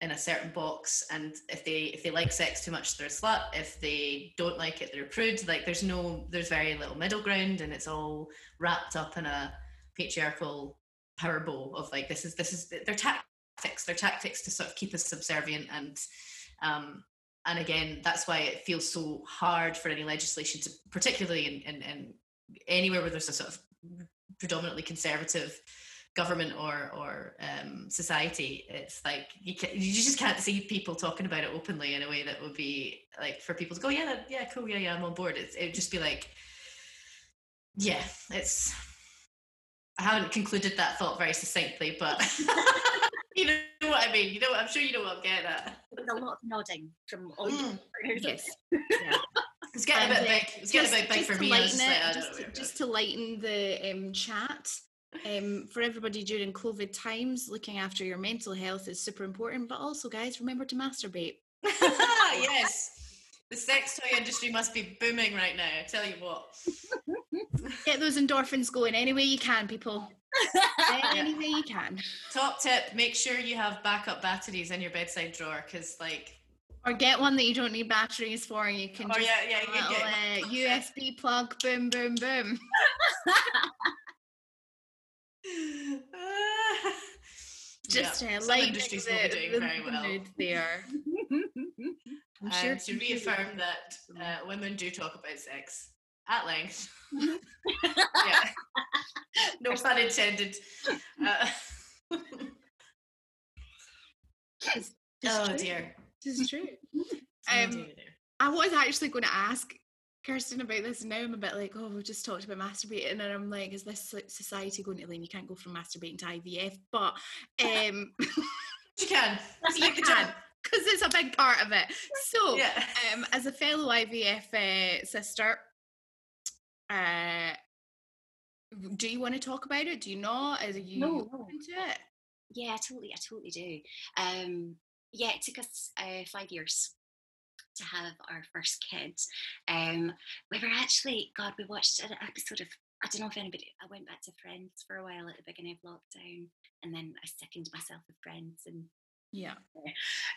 S3: in a certain box and if they if they like sex too much they're a slut. If they don't like it they're prude. Like there's no there's very little middle ground and it's all wrapped up in a patriarchal power bow of like this is this is their tactics. Their tactics to sort of keep us subservient and um and again that's why it feels so hard for any legislation to particularly in, in, in anywhere where there's a sort of predominantly conservative government or or um, society it's like you can, you just can't see people talking about it openly in a way that would be like for people to go yeah that, yeah cool yeah yeah I'm on board it's, it would just be like yeah it's I haven't concluded that thought very succinctly but you know what I mean you know I'm sure you know what I'm getting at
S2: There's a lot of nodding from all
S3: Mm.
S2: partners.
S1: Yes.
S3: it's getting a bit
S1: uh,
S3: big it's getting a bit big
S1: just
S3: for me I was
S1: lighten
S3: just like,
S1: it,
S3: I don't
S1: just, to, just to lighten the um, chat. Um, for everybody during COVID times, looking after your mental health is super important. But also, guys, remember to masturbate.
S3: yes the sex toy industry must be booming right now I tell you what
S1: Get those endorphins going any way you can, people. Any way you can.
S3: Top tip: make sure you have backup batteries in your bedside drawer, because like,
S1: Or get one that you don't need batteries for, and you can
S3: oh
S1: just
S3: yeah, yeah, you can
S1: uh. USB plug, boom, boom, boom. Just
S3: yeah,
S1: uh,
S3: some industries
S1: the,
S3: will be doing very well.
S1: there. I'm
S3: Uh,
S1: sure
S3: to reaffirm that uh, women do talk about sex at length. Yeah, no pun intended. Uh,
S1: It's
S3: oh
S1: true.
S3: dear.
S1: This is true.
S3: Oh
S1: Um,
S3: dear, dear.
S1: I was actually going to ask Kirstin about this. and Now I'm a bit like, oh, we've just talked about masturbating, and I'm like, is this so- society going to lean? You can't go from masturbating to IVF, but um,
S3: You can.
S1: you
S3: You
S1: can because it's a big part of it. So,
S3: Yeah.
S1: um, as a fellow IVF uh, sister, uh, do you want to talk about it? Do you not? Are you
S2: no.
S1: open to it?
S2: Yeah, I totally, I totally do. Um, yeah, it took us uh, five years to have our first kids. Um, we were actually, God, we watched an episode of. I don't know if anybody. I went back to Friends for a while at the beginning of lockdown, and then I sickened myself with Friends, and
S1: Yeah.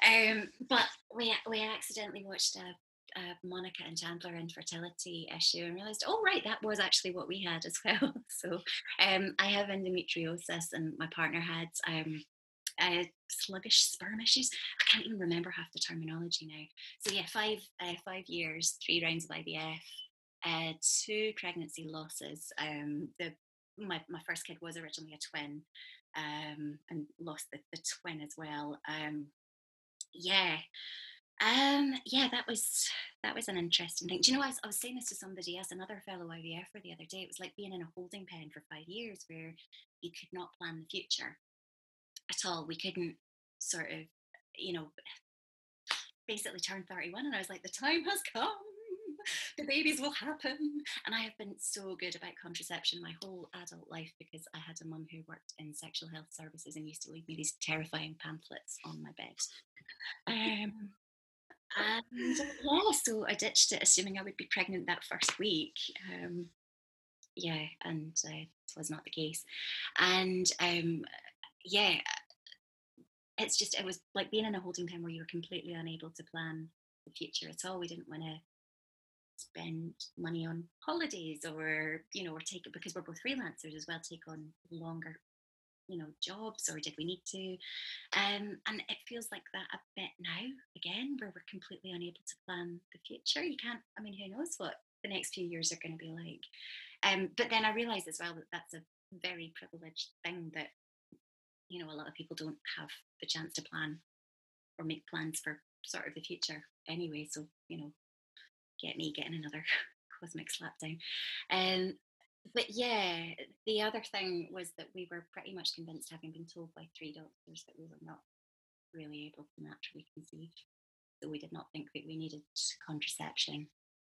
S2: um, but we we accidentally watched a, a Monica and Chandler infertility issue and realized, oh right, that was actually what we had as well. So um, I have endometriosis, and my partner had um, uh, sluggish sperm issues. I can't even remember half the terminology now. So yeah, five uh, five years, three rounds of IVF, uh, two pregnancy losses. Um, the my my first kid was originally a twin, um, and lost the, the twin as well. Um, yeah. Um, yeah, that was that was an interesting thing. Do you know, I was, I was saying this to somebody else, another fellow IVFer the other day. It was like being in a holding pen for five years where you could not plan the future at all. We couldn't sort of, you know, basically turn 31 and I was like, the time has come. The babies will happen. And I have been so good about contraception my whole adult life because I had a mum who worked in sexual health services and used to leave me these terrifying pamphlets on my bed. Um, and yeah, so I ditched it, assuming I would be pregnant that first week. Um, yeah, and uh, it was not the case. And um, yeah, it's just it was like being in a holding pen where you were completely unable to plan the future at all. We didn't want to spend money on holidays or you know or take it because we're both freelancers as well take on longer you know jobs or did we need to? Um and it feels like that a bit now again where we're completely unable to plan the future. You can't i mean who knows what the next few years are going to be like. Um but then i realize as well that that's a very privileged thing that you know a lot of people don't have the chance to plan or make plans for sort of the future anyway so you know get me getting another cosmic slap down um but yeah, the other thing was that we were pretty much convinced, having been told by three doctors, that we were not really able to naturally conceive. So we did not think that we needed contraception,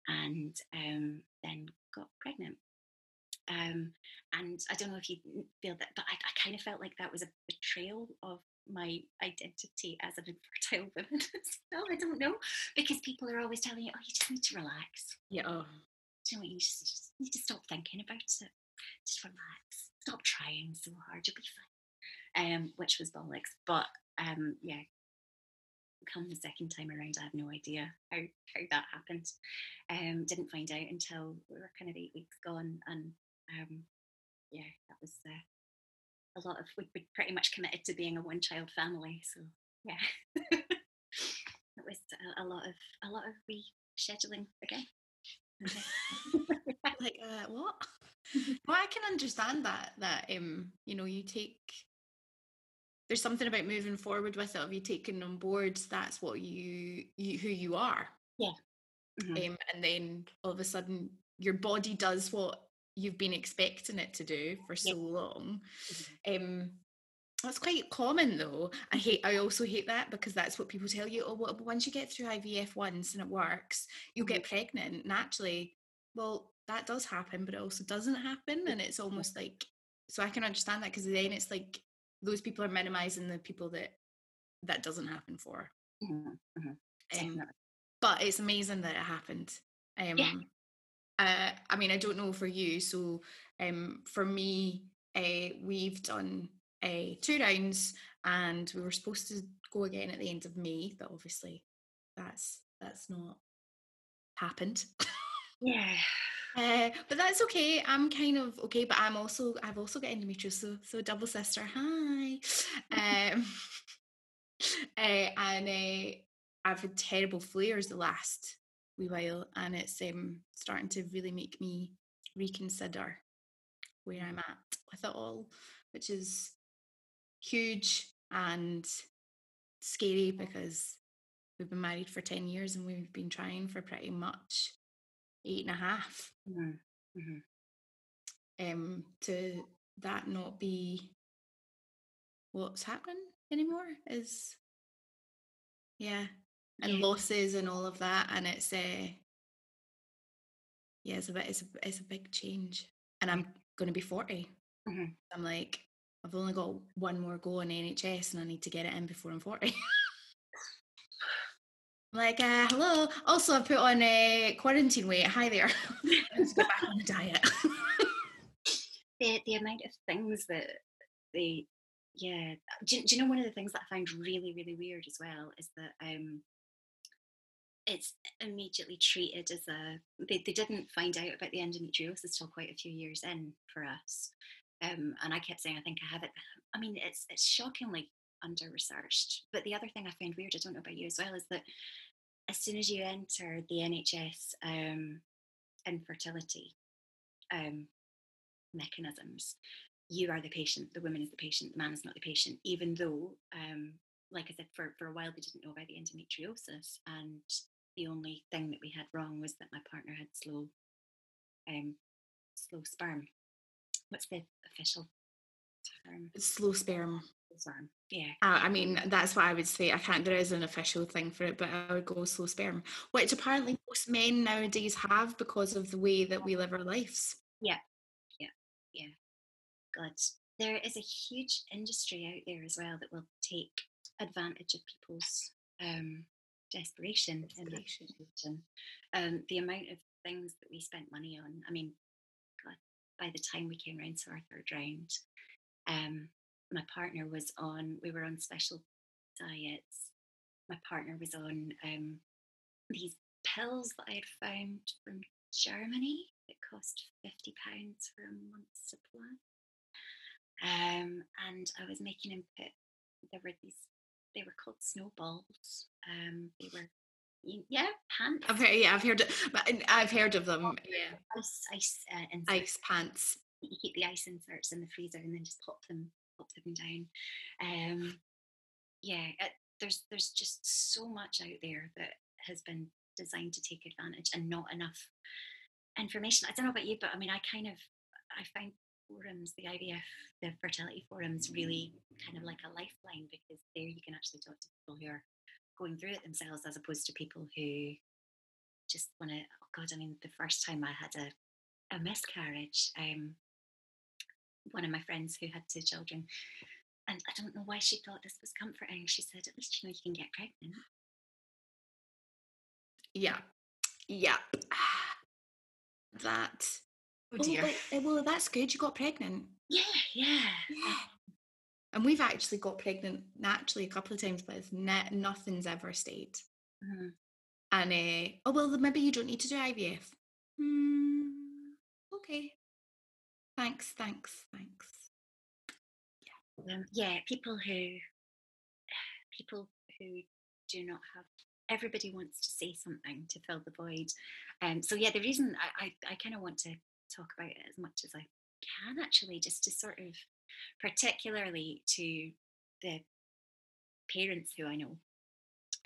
S2: and um, then got pregnant. Um, and I don't know if you feel that, but I, I kind of felt like that was a betrayal of my identity as an infertile woman as well. I don't know because people are always telling you, "Oh, you just need to relax."
S1: Yeah. Oh.
S2: you know what, you just, just need to stop thinking about it. Just relax. Stop trying so hard. You'll be fine. Um, which was bollocks. But um, yeah, come the second time around, I have no idea how, how that happened. Um, didn't find out until we were kind of eight weeks gone, and um, yeah, that was uh, a lot of. We we pretty much committed to being a one-child family, so yeah, it was a, a lot of a lot of rescheduling again. Okay.
S1: like uh, what? well, I can understand that. That um, you know, you take. There's something about moving forward with it. Of you taking on board, that's what you, you who you are.
S2: Mhm.
S1: Um, and then all of a sudden, your body does what you've been expecting it to do for so long. Um, that's quite common though. I hate. I also hate that because that's what people tell you. Oh, well, once you get through IVF once and it works, you'll get pregnant naturally. Well, that does happen, but it also doesn't happen, and it's almost like. So I can understand that because then it's like those people are minimizing the people that that doesn't happen for.
S2: Mhm, mhm,
S1: Um, but it's amazing that it happened. Um, uh, I mean, I don't know for you. So, um, for me, uh, we've done uh, two rounds, and we were supposed to go again at the end of May, but obviously, that's that's not happened.
S2: Yeah.
S1: Uh, but that's okay. I'm kind of okay, but I'm also I've also got endometriosis, so, so double sister. Hi. Um, uh, and uh, I've had terrible flares the last wee while, and it's um starting to really make me reconsider where I'm at with it all, which is huge and scary because we've been married for 10 years and we've been trying for pretty much eight and a half.
S2: Mhm, mhm.
S1: um to that not be what's happening anymore is yeah and losses and all of that and it's uh yeah it's a bit it's a, it's a big change and i'm going to be 40
S2: Mhm.
S1: i'm like i've only got one more go in nhs and i need to get it in before i'm 40 like uh hello. Also i put on a quarantine weight. Hi there. Let's go back on the diet.
S2: The the amount of things that they yeah do, do you know one of the things that i found really really weird as well is that um it's immediately treated as a they, they didn't find out about the endometriosis till quite a few years in for us. Um and i kept saying i think i have it. I mean it's it's shockingly under researched but the other thing i found weird i don't know about you as well is that as soon as you enter the nhs um infertility um mechanisms you are the patient the woman is the patient the man is not the patient even though um like i said for, for a while they didn't know about the endometriosis. And the only thing that we had wrong was that my partner had slow um slow sperm what's the official term
S1: slow sperm
S2: Slow sperm yeah
S1: Uh, I mean, that's what I would say. I can't. There is an official thing for it, but I would go slow sperm, which apparently most men nowadays have because of the way that we live our lives. Yeah. Yeah. Yeah.
S2: God there is a huge industry out there as well that will take advantage of people's um desperation,
S1: Desperation.
S2: situation. Um, the amount of things that we spent money on. I mean, God, by the time we came around to our third round, um, my partner was on. We were on special diets. My partner was on um, these pills that I had found from Germany that cost fifty pounds for a month's supply. Um, and I was making him put. There were these. They were called snowballs. Um, they were, yeah, pants.
S1: I've heard, yeah, I've heard, I've heard of them. Yeah,
S2: ice, ice, uh, inserts.
S1: ice pants.
S2: You keep the ice inserts in the freezer and then just pop them, pop them down. Um, yeah, it, there's there's just so much out there that has been designed to take advantage and not enough information. I don't know about you, but I mean, I kind of I find forums, the IVF, the fertility forums, really kind of like a lifeline because there you can actually talk to people who are going through it themselves, as opposed to people who just want to. Oh God, I mean, the first time I had a a miscarriage, um, one of my friends who had two children, and I don't know why she thought this was comforting. She said, "At least you know you can get pregnant."
S1: Yeah, yeah. that.
S3: Oh dear.
S1: well, eh, well, that's good. You got pregnant.
S2: Yeah, yeah.
S1: Yeah. And we've actually got pregnant naturally a couple of times, but it's ne- nothing's ever stayed.
S2: Mhm.
S1: And uh, oh well, maybe you don't need to do IVF. Hmm. Okay. Thanks. Thanks. Thanks.
S2: Um, yeah, people who people who do not have everybody wants to say something to fill the void. Um, so yeah, the reason I, I, I kind of want to talk about it as much as I can actually, just to sort of particularly to the parents who I know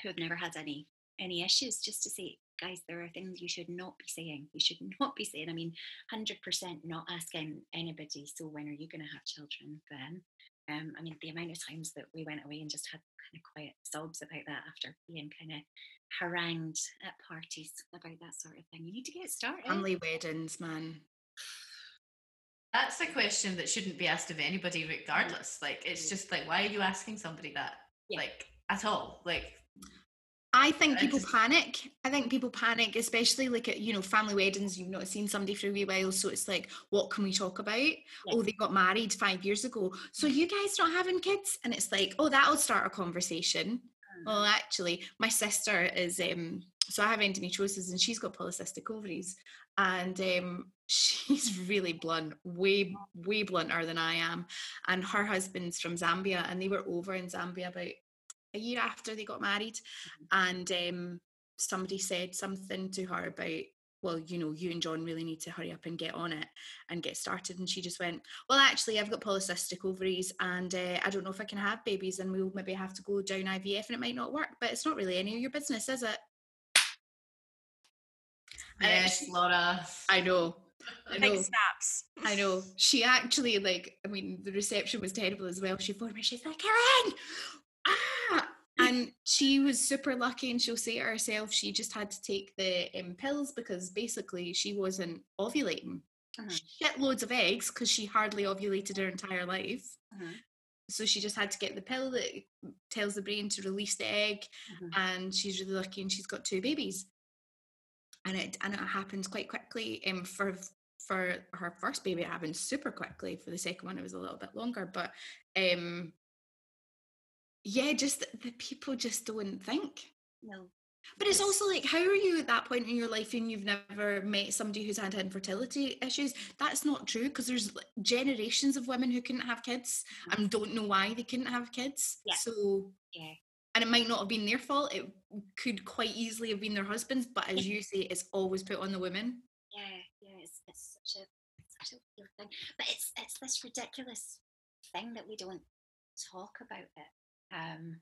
S2: who have never had any any issues, just to say, guys, there are things you should not be saying. You should not be saying. I mean, hundred percent not asking anybody. So when are you going to have children? Then, um, I mean, the amount of times that we went away and just had kind of quiet sobs about that after being kind of harangued at parties about that sort of thing. You need to get started.
S1: Family weddings, man.
S3: That's a question that shouldn't be asked of anybody, regardless. Mm-hmm. Like, it's mm-hmm. just like, why are you asking somebody that?
S2: Yeah.
S3: Like, at all? Like,
S1: I think people panic. I think people panic, especially like at you know family weddings. You've not seen somebody for a wee while, so it's like, what can we talk about? Oh, they got married five years ago. So mm-hmm. you guys not having kids? And it's like, oh, that'll start a conversation. Uh-huh. Well, actually, my sister is um so I have endometriosis and she's got polycystic ovaries, and um she's really blunt, way way blunter than I am. And her husband's from Zambia, and they were over in Zambia about a year after they got married, and um somebody said something to her about. Well, you know, you and John really need to hurry up and get on it and get started. And she just went, Well, actually, I've got polycystic ovaries and uh, I don't know if I can have babies and we'll maybe have to go down IVF and it might not work, but it's not really any of your business, is it?
S3: Yes,
S1: she-
S3: Laura.
S1: I know. I know.
S4: snaps.
S1: I know. She actually like. I mean, the reception was terrible as well. She phoned me. She's like, "Ellen, ah!" And she was super lucky, and she'll say it herself. She just had to take the um, pills because basically she wasn't ovulating.
S2: Mhm.
S1: Shitloads of eggs because she hardly ovulated her entire life.
S2: Mhm.
S1: So she just had to get the pill that tells the brain to release the egg,
S2: Mhm.
S1: and she's really lucky, and she's got two babies. And it and it happened quite quickly. Um, for for her first baby, it happened super quickly. For the second one, it was a little bit longer. But um, yeah, just the, people just don't think.
S2: No.
S1: But it's also like, how are you at that point in your life and you've never met somebody who's had infertility issues? That's not true because there's generations of women who couldn't have kids and don't know why they couldn't have kids.
S2: Yeah.
S1: So,
S2: Yeah.
S1: And it might not have been their fault. It could quite easily have been their husband's. But as you say, it's always put on the women.
S2: Yeah, yeah, it's, it's such a such a weird thing. But it's it's this ridiculous thing that we don't talk about it. Um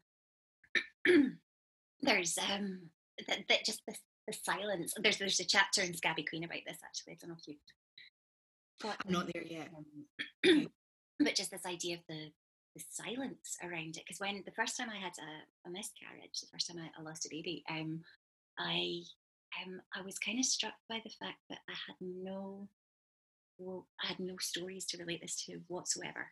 S2: there's um that, that just the, the silence. There's there's a chapter in Scabby Queen about this actually. I don't know if you've got
S1: I'm not there yet.
S2: um, but just this idea of the the silence around it. Because when the first time I had a, a miscarriage, the first time I, I lost a baby, um, I um, I was kind of struck by the fact that I had no, well, I had no stories to relate this to whatsoever.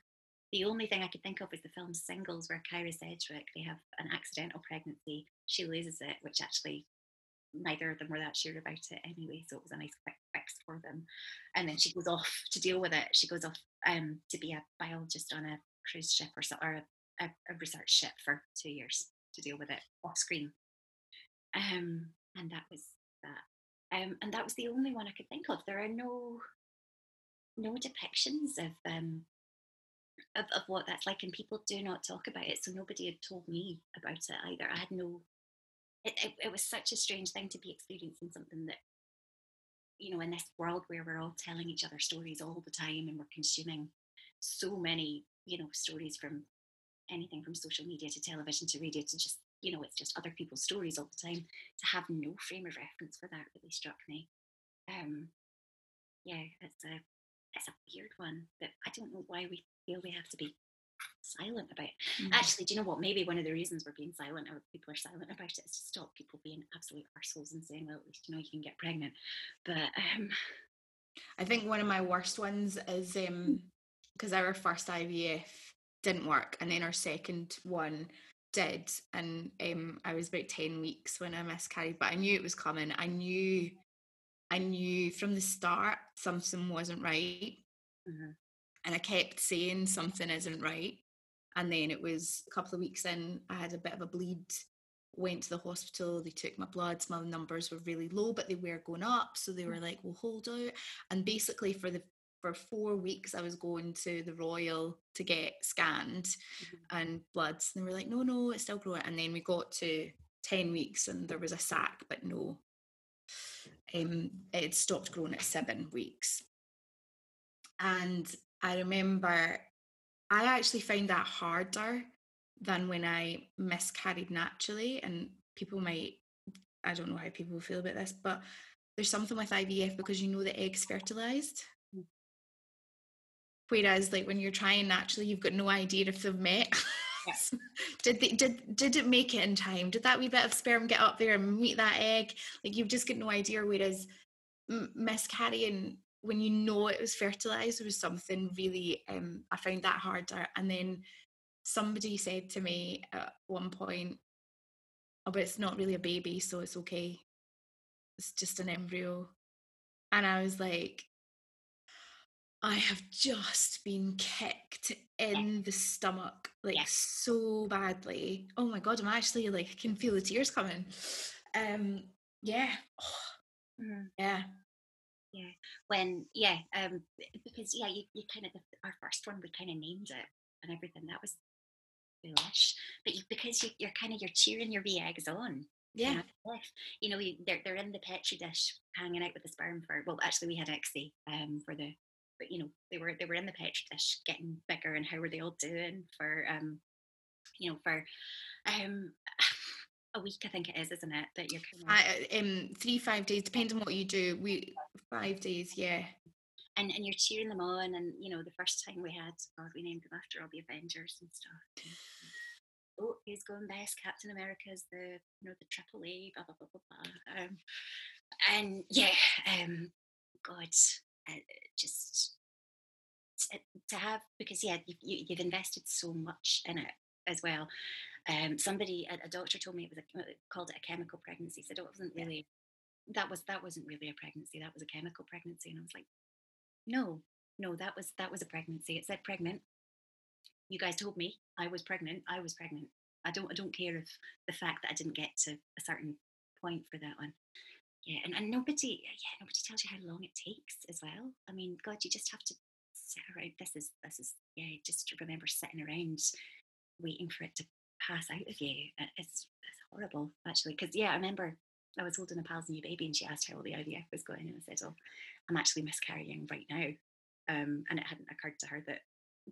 S2: The only thing I could think of was the film Singles, where Kyra Sedgwick they have an accidental pregnancy. She loses it, which actually neither of them were that sure about it anyway, so it was a nice quick fix for them. And then she goes off to deal with it. She goes off um, to be a biologist on a cruise ship or or a, a, a research ship for two years to deal with it off screen. Um, and that was that. Um, and that was the only one I could think of. There are no no depictions of um of, of what that's like, and people do not talk about it. So nobody had told me about it either. I had no. It, it, it was such a strange thing to be experiencing something that, you know, in this world where we're all telling each other stories all the time and we're consuming so many, you know, stories from anything from social media to television to radio to just, you know, it's just other people's stories all the time. To have no frame of reference for that really struck me. Um, yeah, it's a it's a weird one, but I don't know why we feel we have to be silent about it.
S1: Mm.
S2: Actually, do you know what? Maybe one of the reasons we're being silent or people are silent about it is to stop people being absolute arseholes and saying, well, at least you know you can get pregnant. But um,
S1: I think one of my worst ones is um because our first IVF didn't work and then our second one did and um I was about 10 weeks when I miscarried but I knew it was coming I knew I knew from the start something wasn't right.
S2: Mhm.
S1: And I kept saying something isn't right. And then it was a couple of weeks in, I had a bit of a bleed, went to the hospital, they took my bloods, my numbers were really low, but they were going up. So they were like, well, hold out. And basically for the for four weeks I was going to the Royal to get scanned and bloods. And they were like, no, no, it's still growing. And then we got to 10 weeks and there was a sac, but no. Um, it had stopped growing at seven weeks. And I remember I actually found that harder than when I miscarried naturally. And people might, I don't know how people feel about this, but there's something with IVF because you know the egg's fertilized. Whereas, like when you're trying naturally, you've got no idea if they've met.
S2: Yeah.
S1: did they did did it make it in time? Did that wee bit of sperm get up there and meet that egg? Like you've just got no idea. Whereas m- miscarrying, when you know it was fertilized, was something really. Um, I found that harder. And then somebody said to me at one point, "Oh, but it's not really a baby, so it's okay. It's just an embryo." And I was like, I have just been kicked in the stomach like
S2: Yeah.
S1: so badly. Oh my god, I'm actually like I can feel the tears coming. Um yeah.
S2: Mhm.
S1: Yeah.
S2: when yeah um because yeah you, you kind of our first one we kind of named it and everything that was foolish but you, because you, you're kind of you're cheering your wee eggs on
S1: Yeah.
S2: you know you- they're, they're in the petri dish hanging out with the sperm for well actually we had ICSI um for the but you know they were they were in the petri dish getting bigger and how were they all doing for um you know for um a week I think it is isn't it that you're kind of
S1: I, um three, five days, depending on what you do. We five days, yeah.
S2: and and you're cheering them on and you know the first time we had God we named them after all the Avengers and stuff. Oh, he's going best? Captain America's the you know the triple A, blah blah blah blah blah. Um, and yeah, um, God, just t- to have because yeah, you, you, you've invested so much in it as well. Um, somebody, a, a doctor told me it was a, uh, called it a chemical pregnancy. Said it wasn't really that was that wasn't really a pregnancy. That was a chemical pregnancy, and I was like, no, no, that was that was a pregnancy. It said pregnant. You guys told me I was pregnant. I was pregnant. I don't I don't care if the fact that I didn't get to a certain point for that one. Yeah, and, and nobody yeah, nobody tells you how long it takes as well. I mean, God, you just have to sit around. This is this is yeah, just remember sitting around waiting for it to pass out of you. It's it's horrible actually. Because yeah, I remember I was holding a pal's new baby and she asked how all the IVF was going and I said, Oh, I'm actually miscarrying right now. Um, and it hadn't occurred to her that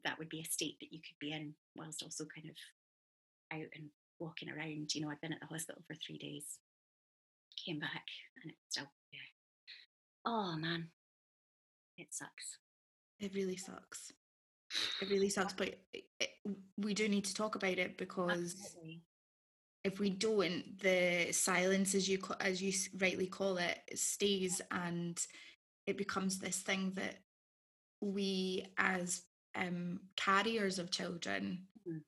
S2: that would be a state that you could be in whilst also kind of out and walking around. You know, I'd been at the hospital for three days, came back, and it still, yeah. Oh man, it sucks.
S1: It really sucks. It really sucks, but it, it, we do need to talk about it because
S2: Absolutely.
S1: if we don't, the silence, as you as you rightly call it, stays, and it becomes this thing that we, as um, carriers of children,
S2: Mhm.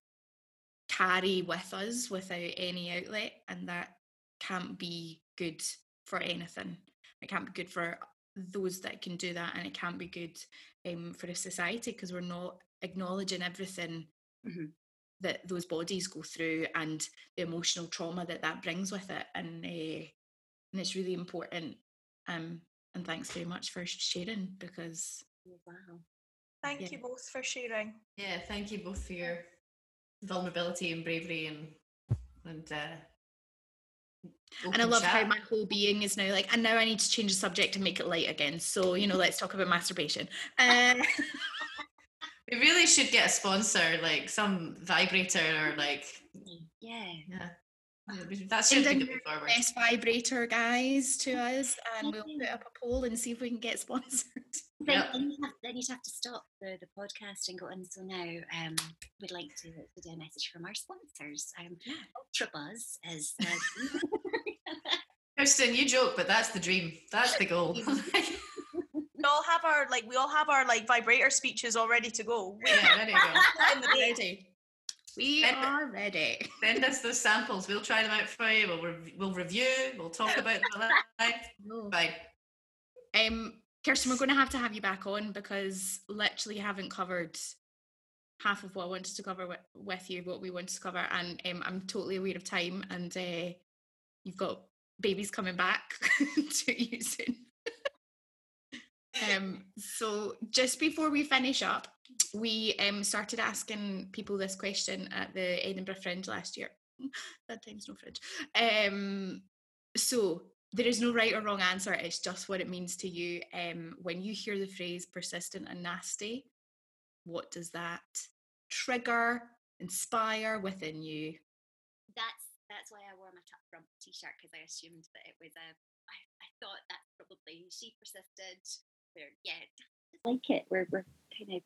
S1: carry with us without any outlet, and that can't be good for anything. It can't be good for those that can do that, and it can't be good um, for a society because we're not acknowledging everything
S2: Mhm.
S1: that those bodies go through and the emotional trauma that that brings with it and uh, and it's really important um and thanks very much for sharing because
S2: Wow.
S4: Thank
S1: Yeah.
S4: you both for sharing.
S3: Yeah, thank you both for your vulnerability and bravery and and uh
S1: and I
S3: open
S1: love how my whole being is now like and now I need to change the subject and make it light again so you know let's talk about masturbation uh,
S3: we really should get a sponsor, like some vibrator or like
S2: Yeah.
S3: yeah. Yeah, we- That should
S1: Send
S3: be
S1: in
S3: going forward.
S1: best vibrator guys to us and we'll put up a poll and see if we can get sponsored
S2: Then,
S3: Yep.
S2: then, you have, then you'd have to stop the, the podcast and go, and so now um, we'd like to, to do a message from our sponsors. Um,
S1: Yeah.
S2: Ultra Buzz is. Uh,
S3: Kirstin, you joke, but that's the dream. That's the goal.
S4: We all have our like we all have our like vibrator speeches all ready to go. We-
S3: yeah, there you go.
S4: in the day.
S1: ready we
S3: Send
S1: are ready
S3: Send us those samples. We'll try them out for you. We'll, rev- we'll review. We'll talk about them live.
S1: No.
S3: Bye.
S1: um, Kirstin, we're going to have to have you back on because literally haven't covered half of what I wanted to cover with, with you, what we wanted to cover, and um, I'm totally aware of time, and uh, you've got babies coming back to you soon. um, so just before we finish up, we um, started asking people this question at the Edinburgh Fringe last year. Bad times, no fringe. Um, so there is no right or wrong answer. It's just what it means to you. Um, when you hear the phrase persistent and nasty, what does that trigger, inspire within you?
S2: That's that's why I wore my tuck front t-shirt because I assumed that it was a. I, I thought that's probably she persisted. We're yeah, like it. We're we're kind of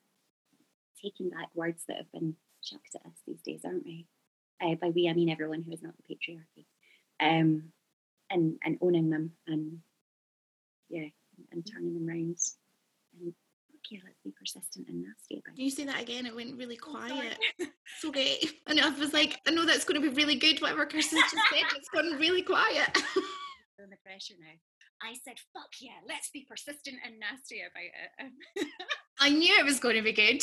S2: taking back words that have been chucked at us these days, aren't we? Uh, by we, I mean everyone who is not the patriarchy, um, and and owning them and yeah, and turning them round. Okay, let's be persistent and nasty about
S1: Can you say that again? It went really quiet. It's okay. And I was like, I know that's going to be really good, whatever Kirstin just said. It's gone really quiet.
S2: feeling the pressure now. I said, "Fuck yeah, let's be persistent and nasty about it."
S1: I knew it was going to be good.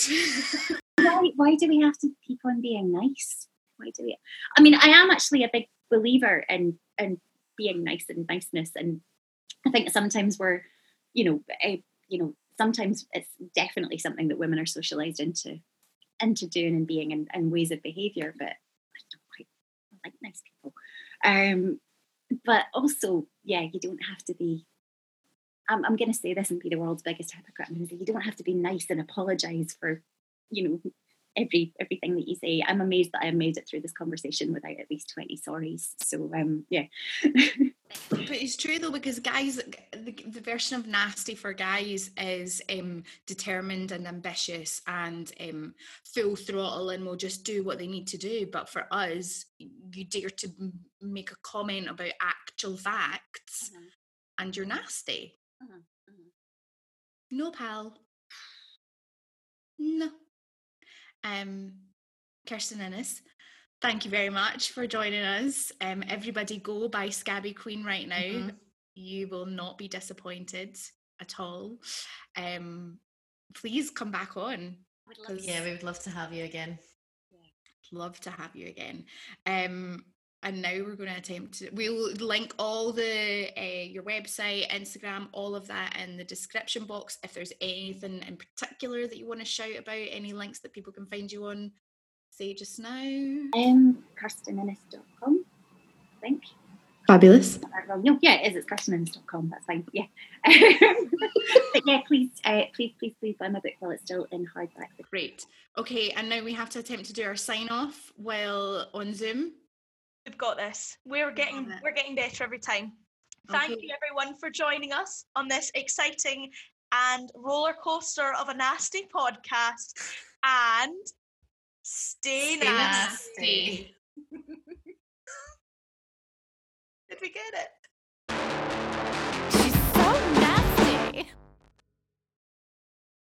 S2: why, why do we have to keep on being nice? Why do we? I mean, I am actually a big believer in in being nice and niceness, and I think sometimes we're, you know, eh, you know, sometimes it's definitely something that women are socialized into into doing and being and, and ways of behavior. But I don't quite like nice people. Um, but also, yeah, you don't have to be. I'm, I'm going to say this and be the world's biggest hypocrite. I'm going to say you don't have to be nice and apologize for, you know, every everything that you say. I'm amazed that I made it through this conversation without at least twenty sorries. So um, yeah.
S1: But it's true though because guys, the, the version of nasty for guys is um, determined and ambitious and um, full throttle and will just do what they need to do. But for us, you dare to m- make a comment about actual facts,
S2: Mhm.
S1: and you're nasty.
S2: Mhm, mhm.
S1: No, pal. No. Um, Kirstin Innes, thank you very much for joining us. Um, everybody go buy Scabby Queen right now.
S3: Mhm.
S1: You will not be disappointed at all. Um, please come back on.
S2: love
S3: Yeah, we would love to have you again.
S1: Love to have you again. Um, and now we're going to attempt to, we'll link all the uh, your website instagram all of that in the description box if there's anything in particular that you want to shout about any links that people can find you on say just now
S2: Um, kirstininnes.com, I think.
S1: fabulous
S2: Got that wrong. No, yeah, it is. It's kirstininnes.com. That's fine. Yeah. but yeah, please, uh, please, please, please buy my book while it's still in hardback.
S1: great okay and now we have to attempt to do our sign off while on zoom
S4: We've got this. We're getting we're getting better every time. Thank
S1: Okay.
S4: you everyone for joining us on this exciting and roller coaster of a nasty podcast. And stay, nasty.
S3: nasty.
S4: Did we get it?